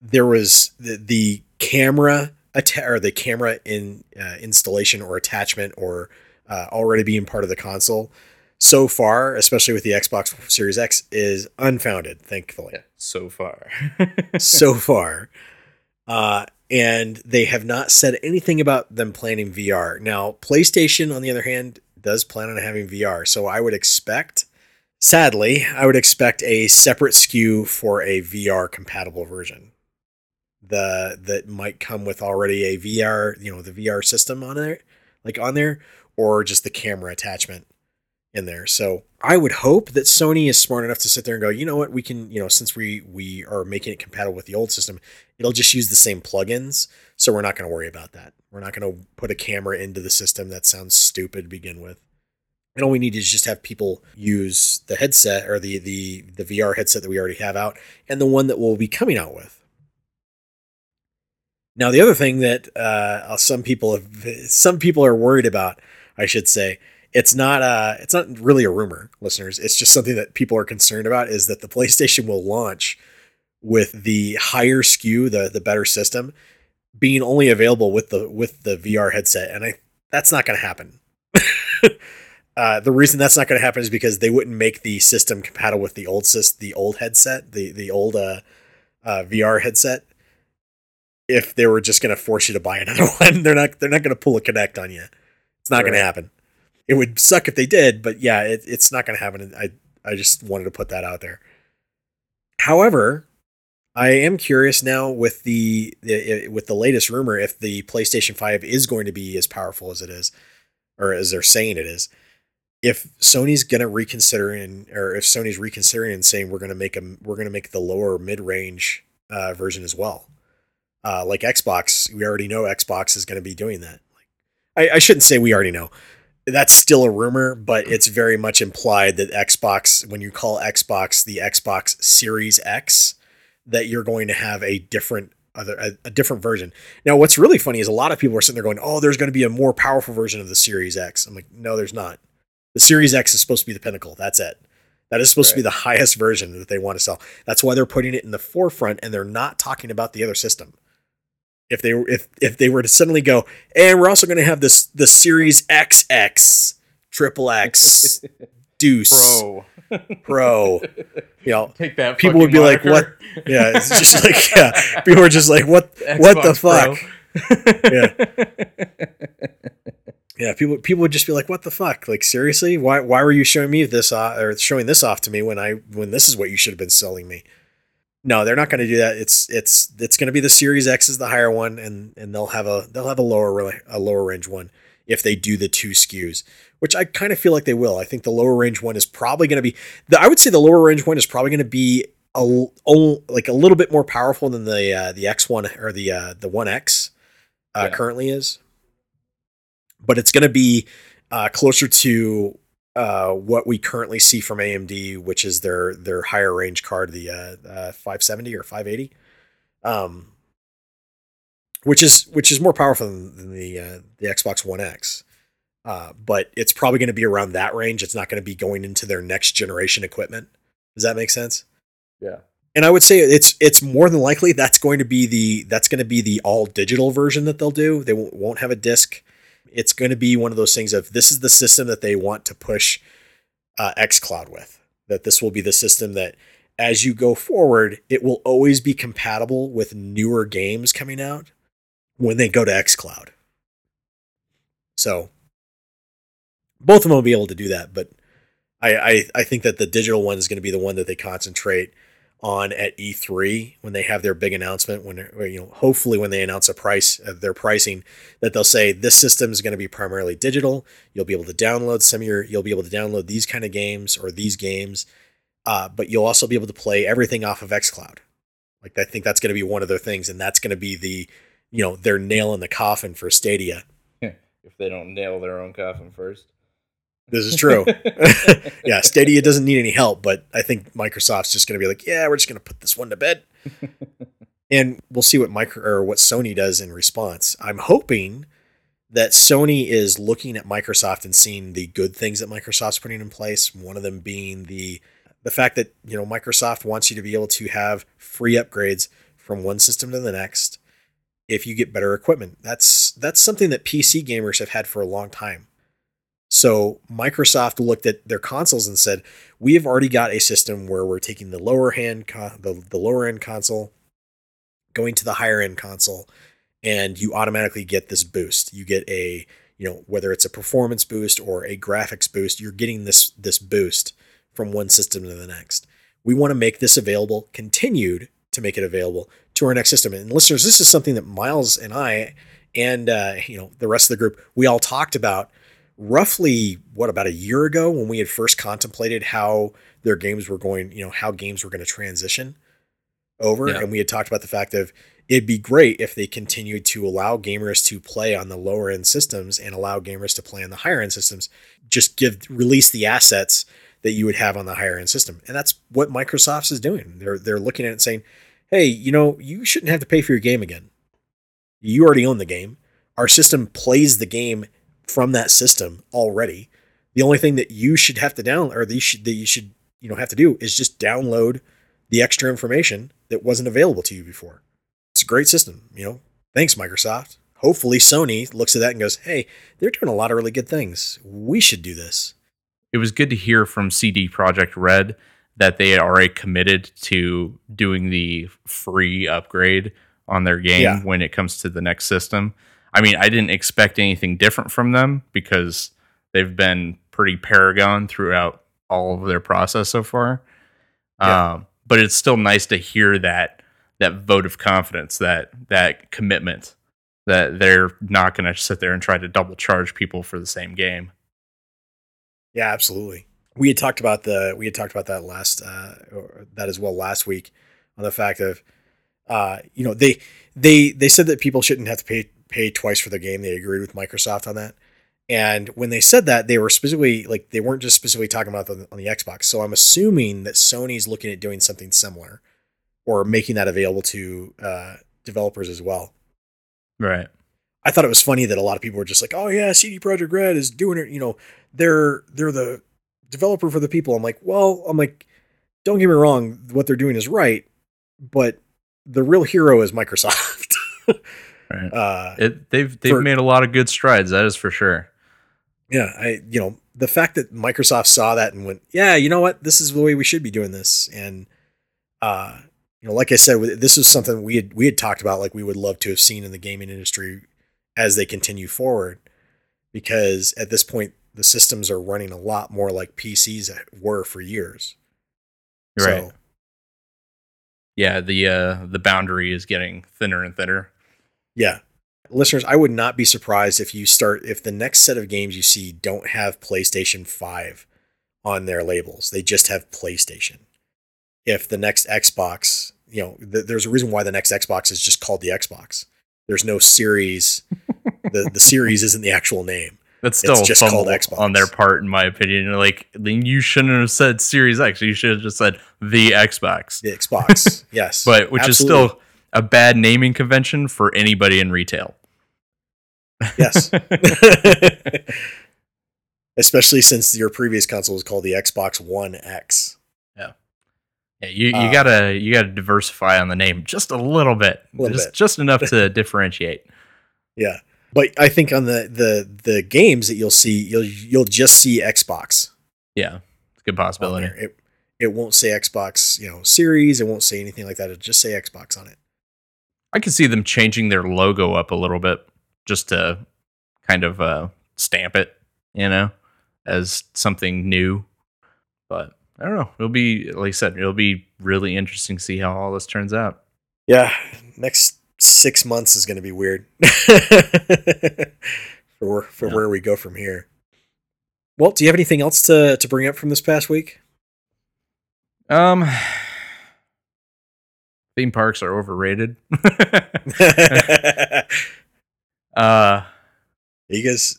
there was the, the camera atta- or the camera in uh, installation or attachment or uh, already being part of the console so far, especially with the Xbox Series X, is unfounded. Thankfully, yeah, so far, so far. Uh, and they have not said anything about them planning VR. Now, PlayStation, on the other hand, does plan on having VR, so I would expect, sadly, I would expect a separate SKU for a VR compatible version. The that might come with already a VR, you know, the VR system on there, like on there, or just the camera attachment in there. So I would hope that Sony is smart enough to sit there and go, you know what, we can, you know, since we we are making it compatible with the old system, it'll just use the same plugins. So we're not going to worry about that. We're not going to put a camera into the system. That sounds stupid to begin with. And all we need is just have people use the headset or the the the VR headset that we already have out, and the one that we'll be coming out with. Now, the other thing that uh, some people have, some people are worried about, I should say, it's not uh it's not really a rumor, listeners. It's just something that people are concerned about is that the PlayStation will launch with the higher SKU, the the better system, being only available with the with the VR headset, and I that's not going to happen. uh, the reason that's not going to happen is because they wouldn't make the system compatible with the old sys- the old headset, the the old uh, uh, VR headset. If they were just going to force you to buy another one, they're not they're not going to pull a Kinect on you. It's not right. going to happen. It would suck if they did, but yeah, it, it's not going to happen. I I just wanted to put that out there. However, I am curious now with the, the with the latest rumor if the PlayStation 5 is going to be as powerful as it is or as they're saying it is. If Sony's going to reconsider and or if Sony's reconsidering and saying we're going to make a we're going to make the lower mid-range uh, version as well. Uh, like Xbox, we already know Xbox is going to be doing that. I, I shouldn't say we already know. That's still a rumor, but it's very much implied that Xbox, when you call Xbox the Xbox Series X, that you're going to have a different other a, a, different version. Now, what's really funny is a lot of people are sitting there going, "Oh, there's going to be a more powerful version of the Series X." I'm like, "No, there's not. The Series X is supposed to be the pinnacle. That's it. That is supposed right. to be the highest version that they want to sell. That's why they're putting it in the forefront and they're not talking about the other system. If they were if if they were to suddenly go, and we're also going to have this the Series XX, Triple X, Deuce, Pro, Pro. You know, take that. People would be moniker. like, "What?" Yeah, it's just like yeah. People are just like, "What? what the fuck?" yeah. Yeah, people people would just be like, "What the fuck? Like seriously? Why why were you showing me this off, or showing this off to me when I when this is what you should have been selling me?" No, they're not going to do that. It's it's it's going to be the Series X is the higher one, and and they'll have a they'll have a lower a lower range one if they do the two SKUs, which I kind of feel like they will. I think the lower range one is probably going to be the I would say the lower range one is probably going to be a, like a little bit more powerful than the uh, the X one or the uh, the One X uh, Yeah. currently is, but it's going to be uh, closer to uh, what we currently see from AMD, which is their their higher range card, the uh, uh, 570 or 580, um, which is which is more powerful than, than the uh, the Xbox One X. Uh, but it's probably going to be around that range. It's not going to be going into their next generation equipment. Does that make sense? yeah. And I would say it's it's more than likely that's going to be the that's going to be the all digital version that they'll do. They won't, won't have a disc. It's going to be one of those things of this is the system that they want to push uh, XCloud with. That this will be the system that as you go forward, it will always be compatible with newer games coming out when they go to XCloud. So both of them will be able to do that, but I, I, I think that the digital one is going to be the one that they concentrate on at E3 when they have their big announcement. When or, you know, hopefully when they announce a price, uh, their pricing, that they'll say this system is going to be primarily digital. You'll be able to download some of your, you'll be able to download these kind of games or these games, uh, but you'll also be able to play everything off of XCloud. Like I think that's going to be one of their things, and that's going to be the, you know, their nail in the coffin for Stadia. if they don't nail their own coffin first. This is true. yeah, Stadia doesn't need any help, but I think Microsoft's just going to be like, yeah, we're just going to put this one to bed, and we'll see what micro or what Sony does in response. I'm hoping that Sony is looking at Microsoft and seeing the good things that Microsoft's putting in place. One of them being the the fact that you know Microsoft wants you to be able to have free upgrades from one system to the next if you get better equipment. That's that's something that PC gamers have had for a long time. So Microsoft looked at their consoles and said, "We have already got a system where we're taking the lower hand the, the lower end console, going to the higher end console, and you automatically get this boost. You get a you know whether it's a performance boost or a graphics boost, you're getting this this boost from one system to the next. We want to make this available, continued to make it available to our next system. And listeners, this is something that Miles and I and uh, you know the rest of the group we all talked about roughly what about a year ago when we had first contemplated how their games were going, you know, how games were going to transition over. Yeah. And we had talked about the fact of it'd be great if they continued to allow gamers to play on the lower end systems and allow gamers to play on the higher end systems. Just give release the assets that you would have on the higher end system. And that's what Microsoft's is doing. They're they're looking at it and saying, "Hey, you know, you shouldn't have to pay for your game again. You already own the game. Our system plays the game from that system already. The only thing that you should have to down or that you should that you should you know have to do is just download the extra information that wasn't available to you before. It's a great system, you know. Thanks Microsoft. Hopefully Sony looks at that and goes, "Hey, they're doing a lot of really good things. We should do this." it was good to hear from CD Projekt Red that they are already committed to doing the free upgrade on their game Yeah. when it comes to the next system. I mean, I didn't expect anything different from them because they've been pretty paragon throughout all of their process so far. Yeah. Um, but it's still nice to hear that that vote of confidence, that that commitment that they're not going to sit there and try to double charge people for the same game. Yeah, absolutely. We had talked about the we had talked about that last uh, or that as well last week on the fact of uh, you know they they they said that people shouldn't have to pay pay twice for the game. They agreed with Microsoft on that. And when they said that, they were specifically like they weren't just specifically talking about the, on the Xbox. So I'm assuming that Sony's looking at doing something similar or making that available to uh, developers as well. Right. I thought it was funny that a lot of people were just like, "Oh yeah, CD Projekt Red is doing it." You know, they're they're the developer for the people. I'm like, well, I'm like, don't get me wrong, what they're doing is right, but the real hero is Microsoft. Right. Uh, it, they've they've for, made a lot of good strides. That is for sure. Yeah, I you know the fact that Microsoft saw that and went, yeah, you know what, this is the way we should be doing this, and uh, you know, like I said, this is something we had we had talked about, like we would love to have seen in the gaming industry as they continue forward, because at this point the systems are running a lot more like PCs were for years. Right. So, yeah, the uh, the boundary is getting thinner and thinner. Yeah, listeners, I would not be surprised if you start if the next set of games you see don't have PlayStation 5 on their labels. They just have PlayStation. If the next Xbox, you know, th- there's a reason why the next Xbox is just called the Xbox. There's no series. the the series isn't the actual name. That's still it's just called Xbox on their part, in my opinion. Like, you shouldn't have said Series X. You should have just said the Xbox. The Xbox, yes. But which Absolutely. is still a bad naming convention for anybody in retail. Yes. Especially since your previous console was called the Xbox One X. Yeah. Yeah, you, you uh, gotta you gotta diversify on the name just a little bit. Little just bit. just enough to differentiate. Yeah. But I think on the, the the games that you'll see, you'll you'll just see Xbox. Yeah. It's a good possibility. It, it won't say Xbox, you know, series, it won't say anything like that. It'll just say Xbox on it. I can see them changing their logo up a little bit just to kind of uh, stamp it, you know, as something new. But I don't know. It'll be, like I said, it'll be really interesting to see how all this turns out. Yeah. Next six months is going to be weird for, for yeah. where we go from here. Well, do you have anything else to, to bring up from this past week? Um, theme parks are overrated. uh, you guys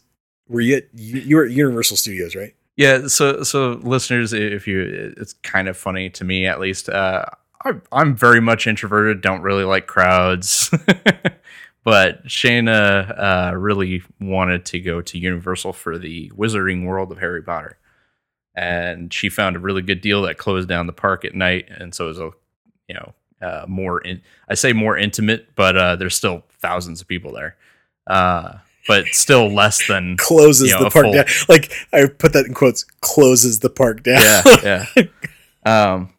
were you at you, you were at Universal Studios, right? Yeah. So so listeners, if you, it's kind of funny to me at least. Uh, I, I'm very much introverted. Don't really like crowds. but Shayna uh, really wanted to go to Universal for the Wizarding World of Harry Potter, and she found a really good deal that closed down the park at night, and so it was a you know uh, more in, I say more intimate, but uh, there's still thousands of people there. Uh, but still less than closes you know, the park full, down. Like I put that in quotes, closes the park down. yeah, yeah. Um,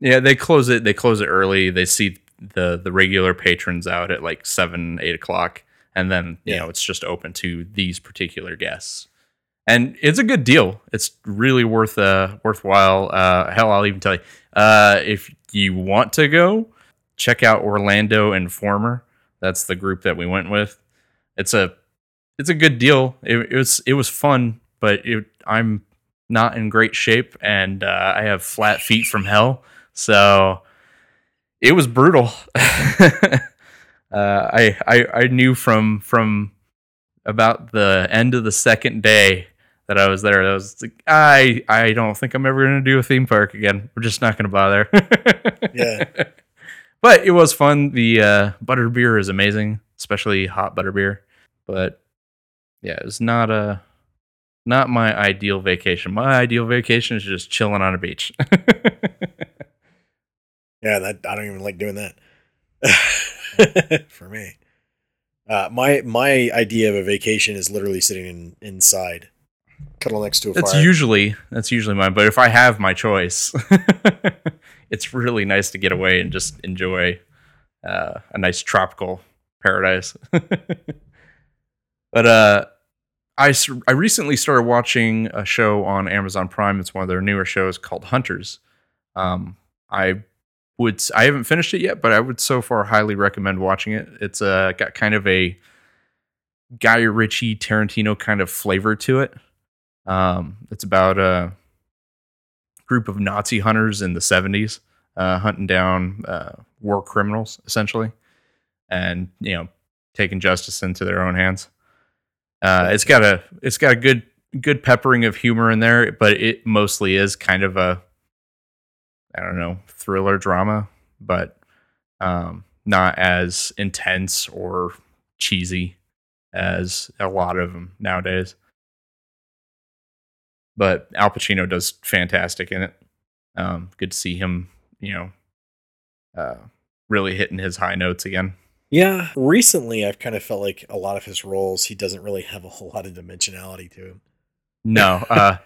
yeah, they close it. They close it early. They see the the regular patrons out at like seven, eight o'clock, and then you yeah. know it's just open to these particular guests. And it's a good deal. It's really worth uh worthwhile. Uh, hell, I'll even tell you uh, if you want to go, check out Orlando Informer. That's the group that we went with. It's a it's a good deal. It, it was it was fun, but it, I'm not in great shape and uh, I have flat feet from hell, so it was brutal. uh, I, I I knew from from about the end of the second day that I was there. I was like, I I don't think I'm ever gonna do a theme park again. We're just not gonna bother. yeah. But it was fun. The uh, butter beer is amazing, especially hot butter beer. But yeah, it's not a not my ideal vacation. My ideal vacation is just chilling on a beach. yeah, that I don't even like doing that. For me. Uh, my my idea of a vacation is literally sitting in, inside cuddle next to a that's fire. usually that's usually mine. But if I have my choice, it's really nice to get away and just enjoy uh, a nice tropical paradise. but uh, I I recently started watching a show on Amazon Prime. It's one of their newer shows called Hunters. Um, I would I haven't finished it yet, but I would so far highly recommend watching it. It's uh, got kind of a Guy Ritchie Tarantino kind of flavor to it. Um, it's about a group of Nazi hunters in the 70s uh, hunting down uh, war criminals, essentially, and you know taking justice into their own hands. Uh, it's got a it's got a good good peppering of humor in there, but it mostly is kind of a I don't know thriller drama, but um, not as intense or cheesy as a lot of them nowadays but Al Pacino does fantastic in it. Um, good to see him, you know, uh, really hitting his high notes again. Yeah, recently I've kind of felt like a lot of his roles he doesn't really have a whole lot of dimensionality to him. No, uh,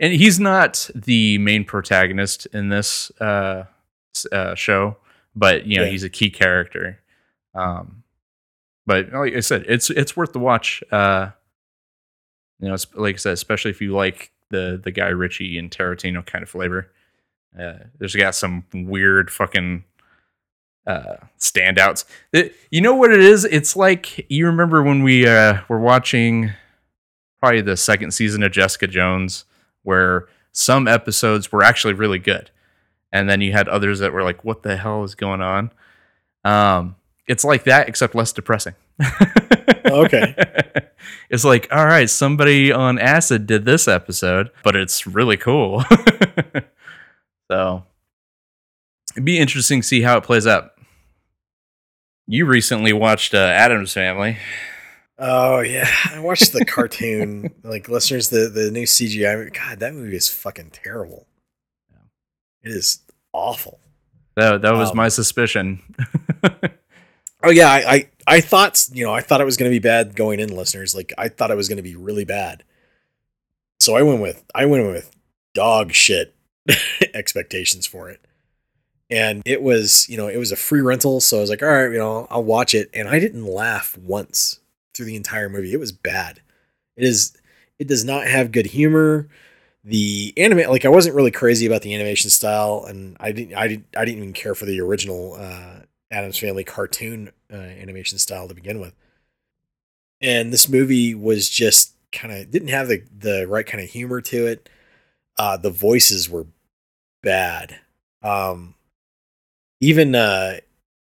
and he's not the main protagonist in this uh, uh, show, but you know yeah. he's a key character. Um, but like I said, it's it's worth the watch. Uh, you know, like I said, especially if you like the the Guy Ritchie and Tarantino kind of flavor. Uh, there's got some weird fucking uh, standouts. It, you know what it is? It's like you remember when we uh, were watching probably the second season of Jessica Jones, where some episodes were actually really good, and then you had others that were like, "What the hell is going on?" Um, it's like that, except less depressing. Okay. It's like, all right, somebody on acid did this episode, but it's really cool. so it'd be interesting to see how it plays out. You recently watched uh, Addams Family. Oh yeah, I watched the cartoon. like listeners, the the new CGI. God, that movie is fucking terrible. It is awful. That that was um, my suspicion. Oh yeah, I, I, I thought you know I thought it was going to be bad going in, listeners. Like I thought it was going to be really bad. So I went with I went with dog shit expectations for it, and it was you know it was a free rental, so I was like, all right, you know I'll watch it, and I didn't laugh once through the entire movie. It was bad. It is it does not have good humor. The anime like I wasn't really crazy about the animation style, and I didn't I didn't I didn't even care for the original uh, Addams Family cartoon uh, animation style to begin with. And this movie was just kind of didn't have the the right kind of humor to it. Uh, the voices were bad. Um, even uh,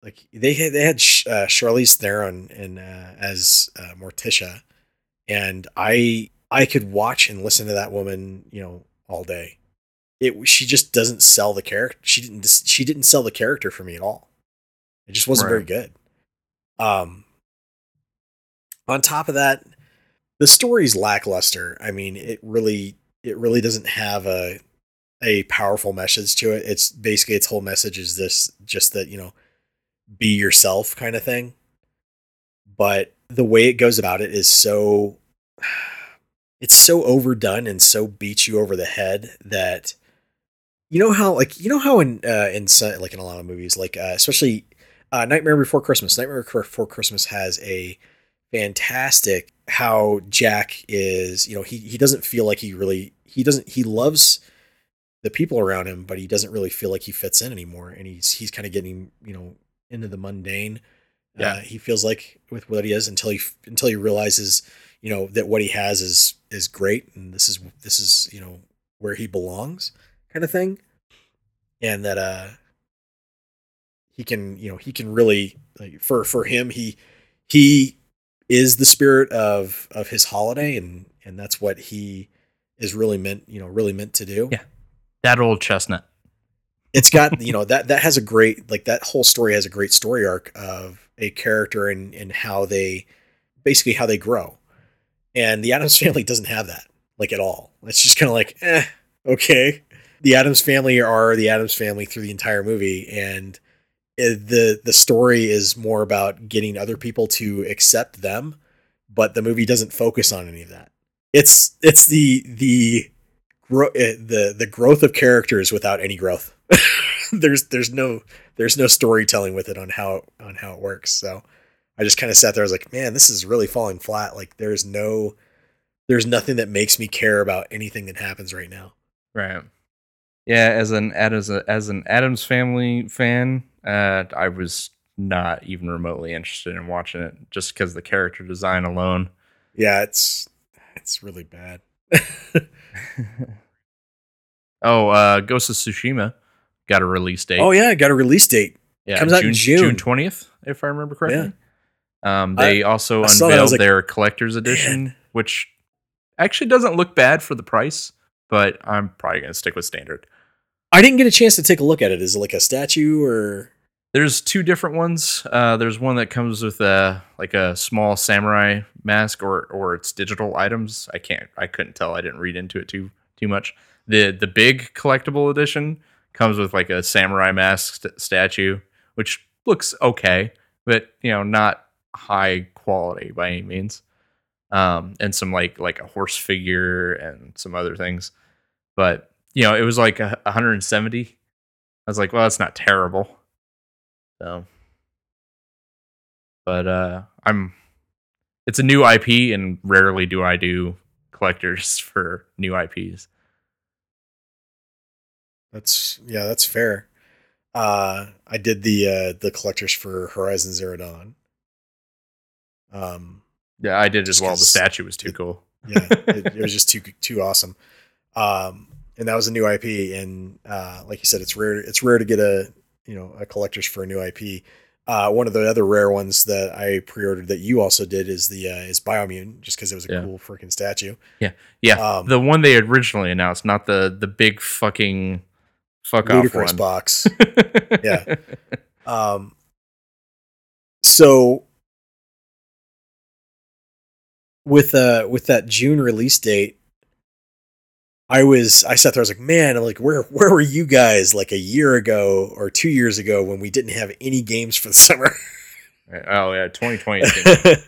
like they had they had uh, Charlize Theron and uh, as uh, Morticia, and I I could watch and listen to that woman, you know, all day. It she just doesn't sell the character. She didn't she didn't sell the character for me at all. It just wasn't right. very good. Um, on top of that, the story's lackluster. I mean, it really it really doesn't have a a powerful message to it. It's basically its whole message is this just that, you know, be yourself kind of thing. But the way it goes about it is so it's so overdone and so beats you over the head that you know how like you know how in uh in like in a lot of movies like uh, especially uh, Nightmare Before Christmas. Nightmare Before Christmas has a fantastic how Jack is. You know, he he doesn't feel like he really he doesn't he loves the people around him, but he doesn't really feel like he fits in anymore, and he's he's kind of getting you know into the mundane. Yeah, uh, he feels like with what he is until he until he realizes you know that what he has is is great, and this is this is you know where he belongs, kind of thing, and that uh he can you know he can really like, for for him he he is the spirit of of his holiday and and that's what he is really meant you know really meant to do. Yeah. That old chestnut. It's got you know that that has a great like that whole story has a great story arc of a character and and how they basically how they grow. And the Addams family doesn't have that like at all. It's just kind of like eh okay. The Addams family are the Addams family through the entire movie and the the story is more about getting other people to accept them, but the movie doesn't focus on any of that. It's it's the the gro- eh, the the growth of characters without any growth. there's there's no there's no storytelling with it on how on how it works. So I just kind of sat there. I was like, man, this is really falling flat. Like there's no there's nothing that makes me care about anything that happens right now. Right. Yeah, as an as a, as an Addams Family fan, uh, I was not even remotely interested in watching it just because the character design alone. Yeah, it's it's really bad. oh, uh, Ghost of Tsushima got a release date. Oh yeah, got a release date. Yeah, comes June, out in June. June twentieth, if I remember correctly. Yeah. Um, they I, also I unveiled like, their collector's edition, man. which actually doesn't look bad for the price, but I'm probably gonna stick with standard. I didn't get a chance to take a look at it. Is it like a statue or? There's two different ones. Uh, there's one that comes with a like a small samurai mask, or or it's digital items. I can't. I couldn't tell. I didn't read into it too too much. The the big collectible edition comes with like a samurai mask st- statue, which looks okay. but you know, not high quality by any means. Um, and some like like a horse figure and some other things, but you know, it was like a 170. I was like, well, that's not terrible. So, but uh, I'm. It's a new IP, and rarely do I do collectors for new IPs. That's yeah, that's fair. Uh, I did the uh, the collectors for Horizon Zero Dawn. Um, yeah, I did as well. The statue was too it, cool. yeah, it, it, was just too too awesome. Um, and that was a new IP, and uh, like you said, it's rare. It's rare to get a you know a collectors for a new IP. Uh, one of the other rare ones that I pre-ordered that you also did is the uh, is Biomutant, just because it was a yeah. cool freaking statue. Yeah, yeah. Um, the one they originally announced, not the the big fucking fuck off one. box. yeah. Um. So with uh with that June release date, I was I sat there. I was like, man, I'm like, where where were you guys like a year ago or two years ago when we didn't have any games for the summer? Uh, oh yeah, 2020.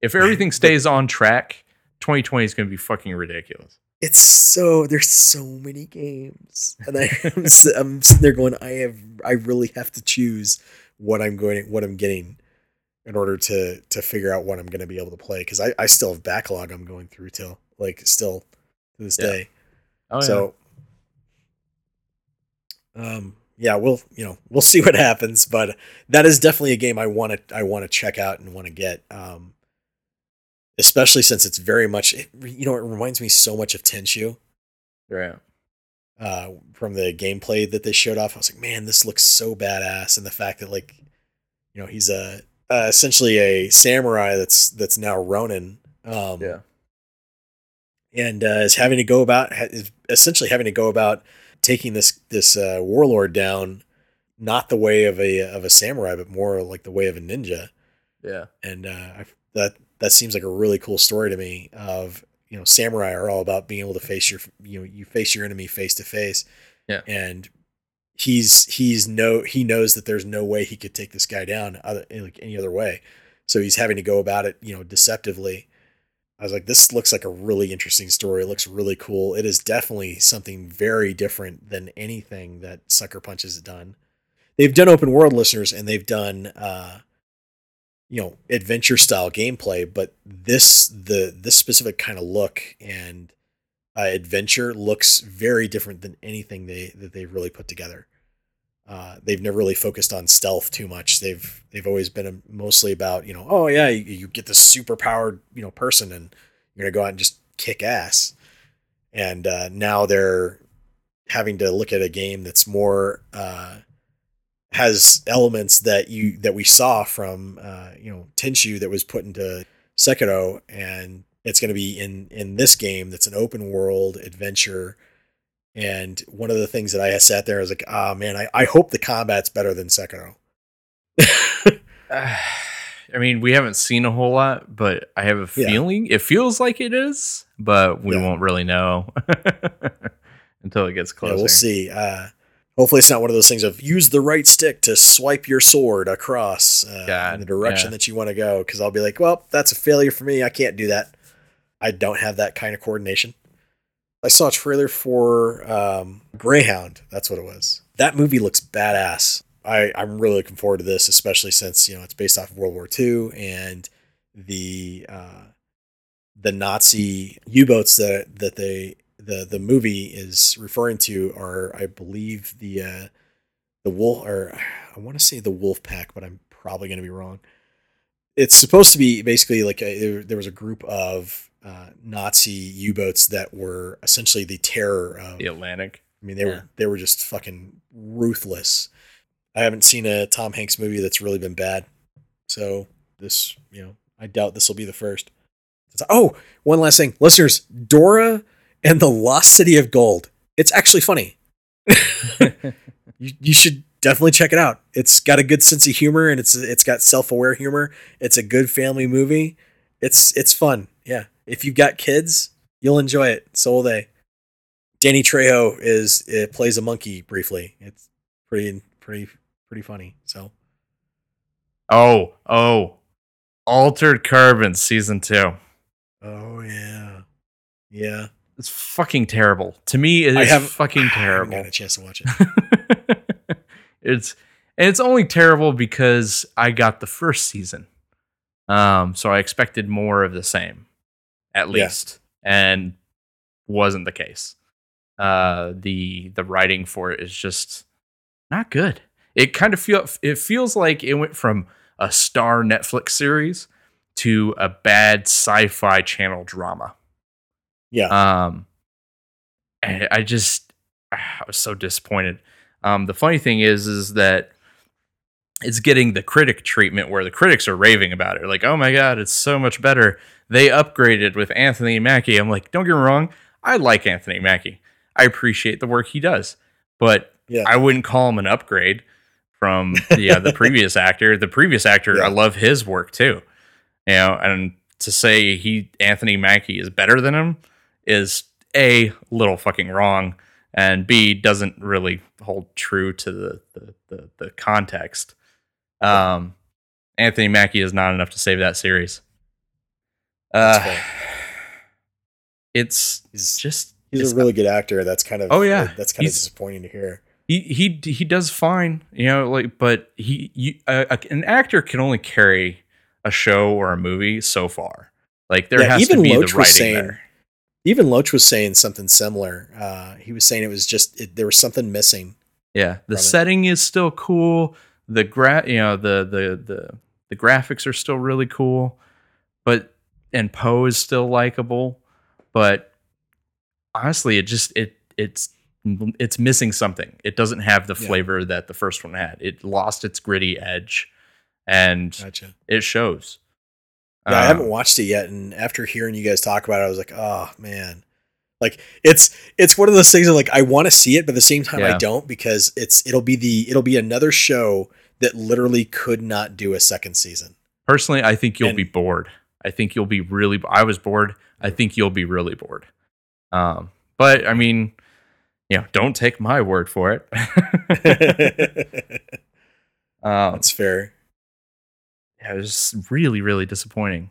if everything stays on track, 2020 is going to be fucking ridiculous. It's so there's so many games, and I, I'm, I'm sitting there going, I have I really have to choose what I'm going what I'm getting in order to to figure out what I'm going to be able to play because I I still have backlog I'm going through till like still to this yeah. day. Oh, so, yeah. um, yeah, we'll you know we'll see what happens, but that is definitely a game I want to I want to check out and want to get. Um, especially since it's very much it, you know it reminds me so much of Tenchu. Right. Uh, from the gameplay that they showed off, I was like, man, this looks so badass, and the fact that like, you know, he's a uh, essentially a samurai that's that's now Ronin. Um, yeah and uh, is having to go about is essentially having to go about taking this this uh, warlord down, not the way of a of a samurai, but more like the way of a ninja. Yeah, and uh, I, that that seems like a really cool story to me. Of you know, samurai are all about being able to face your you know you face your enemy face to face. Yeah, and he's he's no he knows that there's no way he could take this guy down other like any other way, so he's having to go about it you know deceptively I was like, this looks like a really interesting story. It looks really cool. It is definitely something very different than anything that Sucker Punch has done. They've done open world listeners and they've done uh, you know, adventure style gameplay, but this the this specific kind of look and uh, adventure looks very different than anything they that they've really put together. Uh, they've never really focused on stealth too much. They've they've always been mostly about you know oh yeah you, you get this super powered you know person and you're gonna go out and just kick ass. And uh, now they're having to look at a game that's more uh, has elements that you that we saw from uh, you know Tenchu that was put into Sekiro, and it's to be in in this game that's an open world adventure and one of the things that I sat there, I was like, oh man, I, I hope the combat's better than Sekiro. uh, I mean, we haven't seen a whole lot, but I have a feeling yeah. it feels like it is, but we yeah. won't really know until it gets closer. Yeah, we'll see. Uh, hopefully, it's not one of those things of use the right stick to swipe your sword across uh, in the direction that you want to go. Because I'll be like, well, that's a failure for me. I can't do that. I don't have that kind of coordination. I saw a trailer for um, Greyhound. That's what it was. That movie looks badass. I, I'm really looking forward to this, especially since you know it's based off of World War II and the uh, the Nazi U-boats that that they the the movie is referring to are, I believe, the uh, the wolf or I want to say the Wolf Pack, but I'm probably going to be wrong. It's supposed to be basically like a, there, there was a group of uh, Nazi U-boats that were essentially the terror of the Atlantic. I mean, they yeah. were they were just fucking ruthless. I haven't seen a Tom Hanks movie that's really been bad, so this, you know, I doubt this will be the first. Oh, one last thing, listeners, Dora and the Lost City of Gold. It's actually funny. you, you should definitely check it out. It's got a good sense of humor and it's it's got self-aware humor. It's a good family movie. It's it's fun. Yeah if you've got kids, you'll enjoy it. So will they. Danny Trejo is it plays a monkey briefly. It's pretty pretty pretty funny. So Oh, oh, Altered Carbon season two. Oh yeah, yeah. It's fucking terrible. To me, it is fucking terrible. I haven't got a chance to watch it. it's and it's only terrible because I got the first season. Um, so I expected more of the same, at least, yeah. and wasn't the case. Uh, the the writing for it is just not good. It kind of feel it feels like it went from a star Netflix series to a bad sci-fi channel drama. Yeah. Um, and I just I was so disappointed. Um, the funny thing is, is that it's getting the critic treatment where the critics are raving about it. Like, oh my god, it's so much better. They upgraded with Anthony Mackie. I'm like, don't get me wrong, I like Anthony Mackie. I appreciate the work he does, but yeah. I wouldn't call him an upgrade from yeah the previous actor. The previous actor, yeah. I love his work too. You know, and to say he Anthony Mackie is better than him is a little fucking wrong, and b doesn't really hold true to the the, the, the context. Um, Anthony Mackie is not enough to save that series. Uh, it's he's, just he's it's, a really good actor. That's kind of oh yeah, that's kind of disappointing to hear. He he he does fine, you know, like but he you, uh, an actor can only carry a show or a movie so far. Like there yeah, has to be Loach the writing saying, there. Even Loach was saying something similar. Uh, he was saying it was just it, there was something missing. Yeah, the setting it. is still cool the gra you know the the the the graphics are still really cool, but and Poe is still likable, but honestly, it just it it's it's missing something. It doesn't have the flavor yeah. that the first one had. It lost its gritty edge, and gotcha. it shows. Yeah, um, I haven't watched it yet, and after hearing you guys talk about it, I was like, oh man, like it's it's one of those things that like I want to see it, but at the same time yeah. I don't because it's it'll be the it'll be another show that literally could not do a second season. Personally, I think you'll and, be bored. I think you'll be really. I was bored. I think you'll be really bored. Um, but I mean, you know, don't take my word for it. um, That's fair. Yeah, it was really, really disappointing,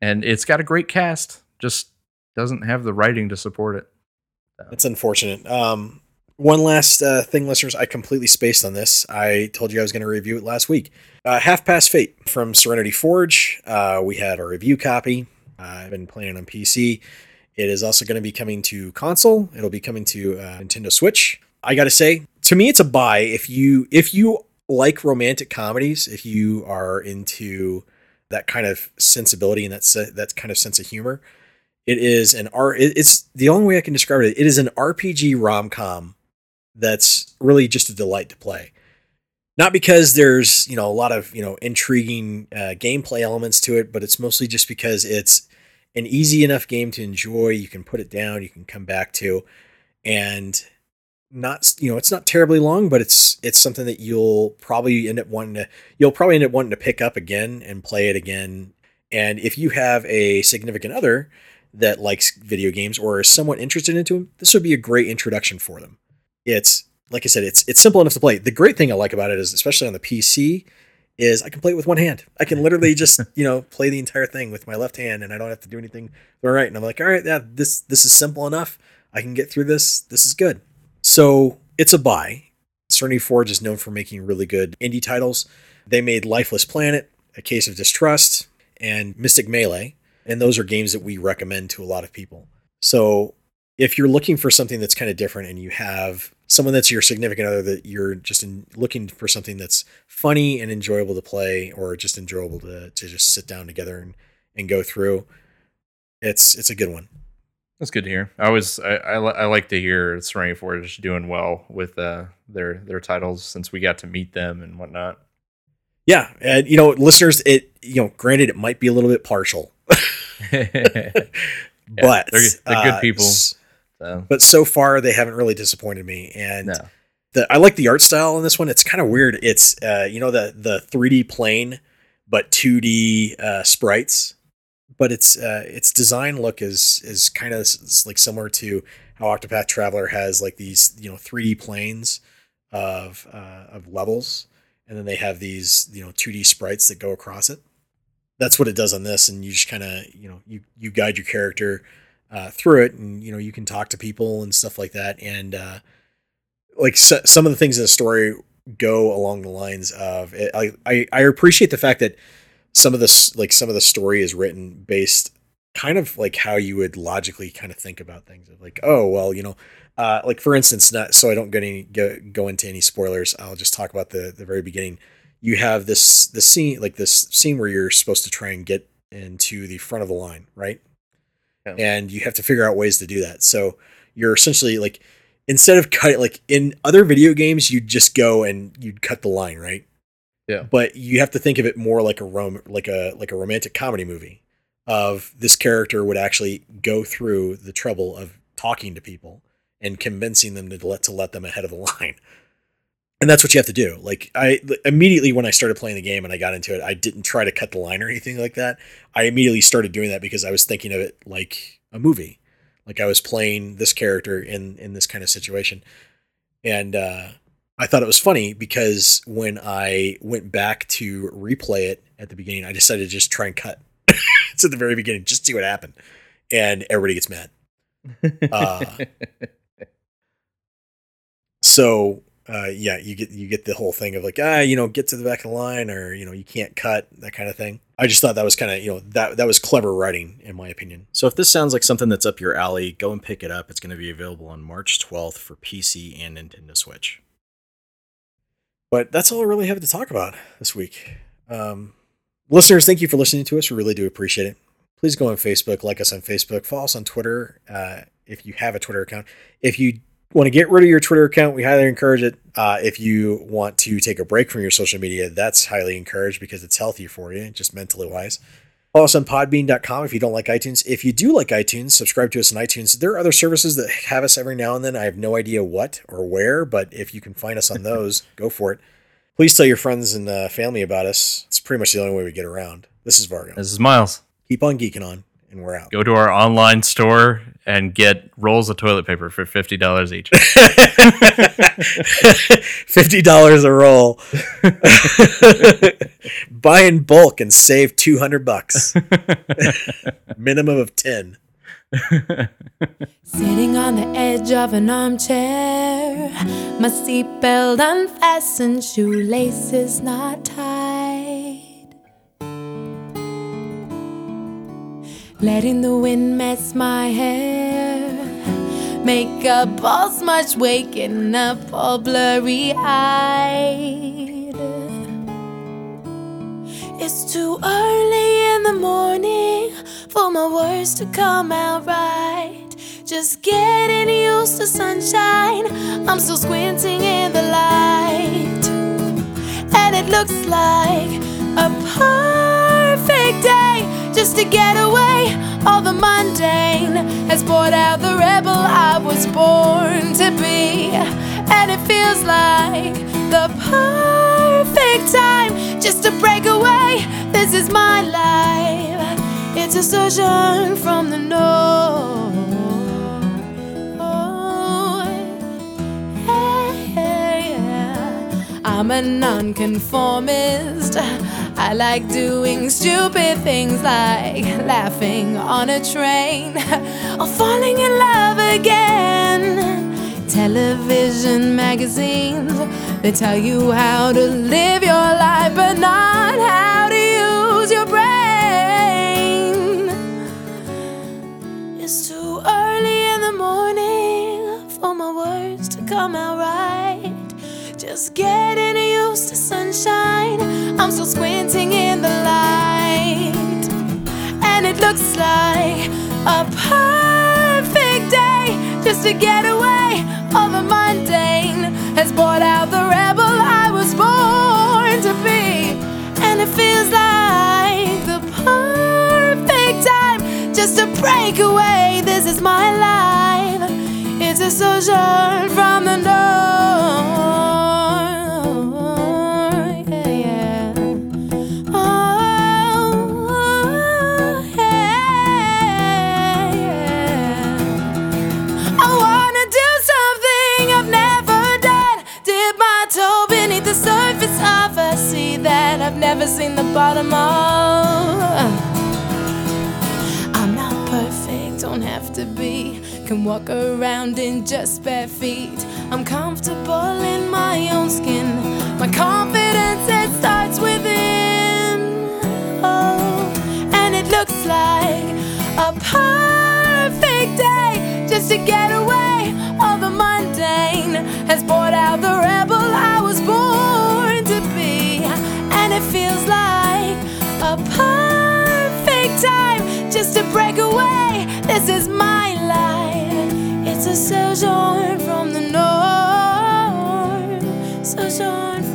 and it's got a great cast. Just doesn't have the writing to support it. So. It's unfortunate. Um, one last uh, thing, listeners, I completely spaced on this. I told you I was going to review it last week. Uh, Half Past Fate from Serenity Forge. Uh, we had a review copy. I've been playing on PC. It is also going to be coming to console. It'll be coming to uh, Nintendo Switch. I got to say, to me, it's a buy if you if you like romantic comedies. If you are into that kind of sensibility and that se- that kind of sense of humor, it is an R. It's the only way I can describe it. It is an RPG rom com that's really just a delight to play. Not because there's you know a lot of you know intriguing uh, gameplay elements to it, but it's mostly just because it's an easy enough game to enjoy. You can put it down, you can come back to, and not you know it's not terribly long, but it's it's something that you'll probably end up wanting to you'll probably end up wanting to pick up again and play it again. And if you have a significant other that likes video games or is somewhat interested into them, this would be a great introduction for them. It's like I said, it's it's simple enough to play. The great thing I like about it is, especially on the PC, is I can play it with one hand. I can literally just you know play the entire thing with my left hand, and I don't have to do anything with my right. And I'm like, all right, yeah, this this is simple enough. I can get through this. This is good. So it's a buy. Serenity Forge is known for making really good indie titles. They made Lifeless Planet, A Case of Distrust, and Mystic Melee, and those are games that we recommend to a lot of people. So if you're looking for something that's kind of different and you have someone that's your significant other that you're just in, looking for something that's funny and enjoyable to play or just enjoyable to, to just sit down together and, and go through. It's it's a good one. That's good to hear. I was i i, I like to hear serenity forge doing well with uh their their titles since we got to meet them and whatnot. Yeah and you know listeners it you know granted it might be a little bit partial. Yeah, but they're, they're good uh, people so. But so far, they haven't really disappointed me. And no. the, I like the art style in this one. It's kind of weird. It's uh, you know the the 3D plane, but 2D uh, sprites. But its uh, its design look is is kind of like similar to how Octopath Traveler has like these you know 3D planes of uh, of levels, and then they have these you know 2D sprites that go across it. That's what it does on this, and you just kind of you know you you guide your character uh, through it, and you know you can talk to people and stuff like that, and uh, like so, some of the things in the story go along the lines of it, I, I I appreciate the fact that some of this like some of the story is written based kind of like how you would logically kind of think about things like oh well you know uh, like for instance not so i don't get any go, go into any spoilers i'll just talk about the the very beginning. You have this the scene like this scene where you're supposed to try and get into the front of the line right yeah. and you have to figure out ways to do that so you're essentially like instead of cut like in other video games you'd just go and you'd cut the line right yeah but you have to think of it more like a rom like a like a romantic comedy movie of this character would actually go through the trouble of talking to people and convincing them to let to let them ahead of the line. And that's what you have to do. Like I immediately when I started playing the game and I got into it, I didn't try to cut the line or anything like that. I immediately started doing that because I was thinking of it like a movie. Like I was playing this character in in this kind of situation. And uh I thought it was funny because when I went back to replay it at the beginning, I decided to just try and cut it's at the very beginning. Just see what happened, and everybody gets mad. Uh, so uh, yeah, you get you get the whole thing of like ah, you know, get to the back of the line, or you know, you can't cut that kind of thing. I just thought that was kind of you know that that was clever writing in my opinion. So if this sounds like something that's up your alley, go and pick it up. It's going to be available on March 12th for PC and Nintendo Switch. But that's all I really have to talk about this week. Um, listeners, thank you for listening to us. We really do appreciate it. Please go on Facebook, like us on Facebook, follow us on Twitter uh, if you have a Twitter account. If you want to get rid of your Twitter account, we highly encourage it. Uh, if you want to take a break from your social media, that's highly encouraged because it's healthy for you, just mentally wise. Follow us on podbean.com if you don't like iTunes. If you do like iTunes, subscribe to us on iTunes. There are other services that have us every now and then. I have no idea what or where, but if you can find us on those, go for it. Please tell your friends and uh, family about us. It's pretty much the only way we get around. This is Vargo. This is Miles. Keep on geeking on, and we're out. Go to our online store and get rolls of toilet paper for fifty dollars each. fifty dollars a roll. Buy in bulk and save two hundred bucks. Minimum of ten. Sitting on the edge of an armchair, my seatbelt unfastened, shoelaces not tied. Letting the wind mess my hair, makeup all smudged, waking up all blurry eyed. It's too early in the morning for my words to come out right. Just getting used to sunshine. I'm still squinting in the light. And it looks like a perfect day just to get away. All the mundane has brought out the rebel I was born to be. And it feels like the perfect time just to break away. This is my life. It's a sojourn from the north. I'm a nonconformist. I like doing stupid things like laughing on a train or falling in love again. Television magazines, they tell you how to live your life, but not how to use your brain. It's too early in the morning for my words to come out right. Just getting used to sunshine. I'm still squinting in the light. And it looks like a perfect day just to get away. All the mundane has brought out the rebel I was born to be. And it feels like the perfect time just to break away. This is my life. It's a sojourn from the north. Never seen the bottom of. I'm not perfect, don't have to be. Can walk around in just bare feet. I'm comfortable in my own skin. My confidence, it starts within. Oh, and it looks like a perfect day just to get away. All the mundane has brought out the rebel I was born perfect time just to break away. This is my life. It's a sojourn from the norm, sojourn.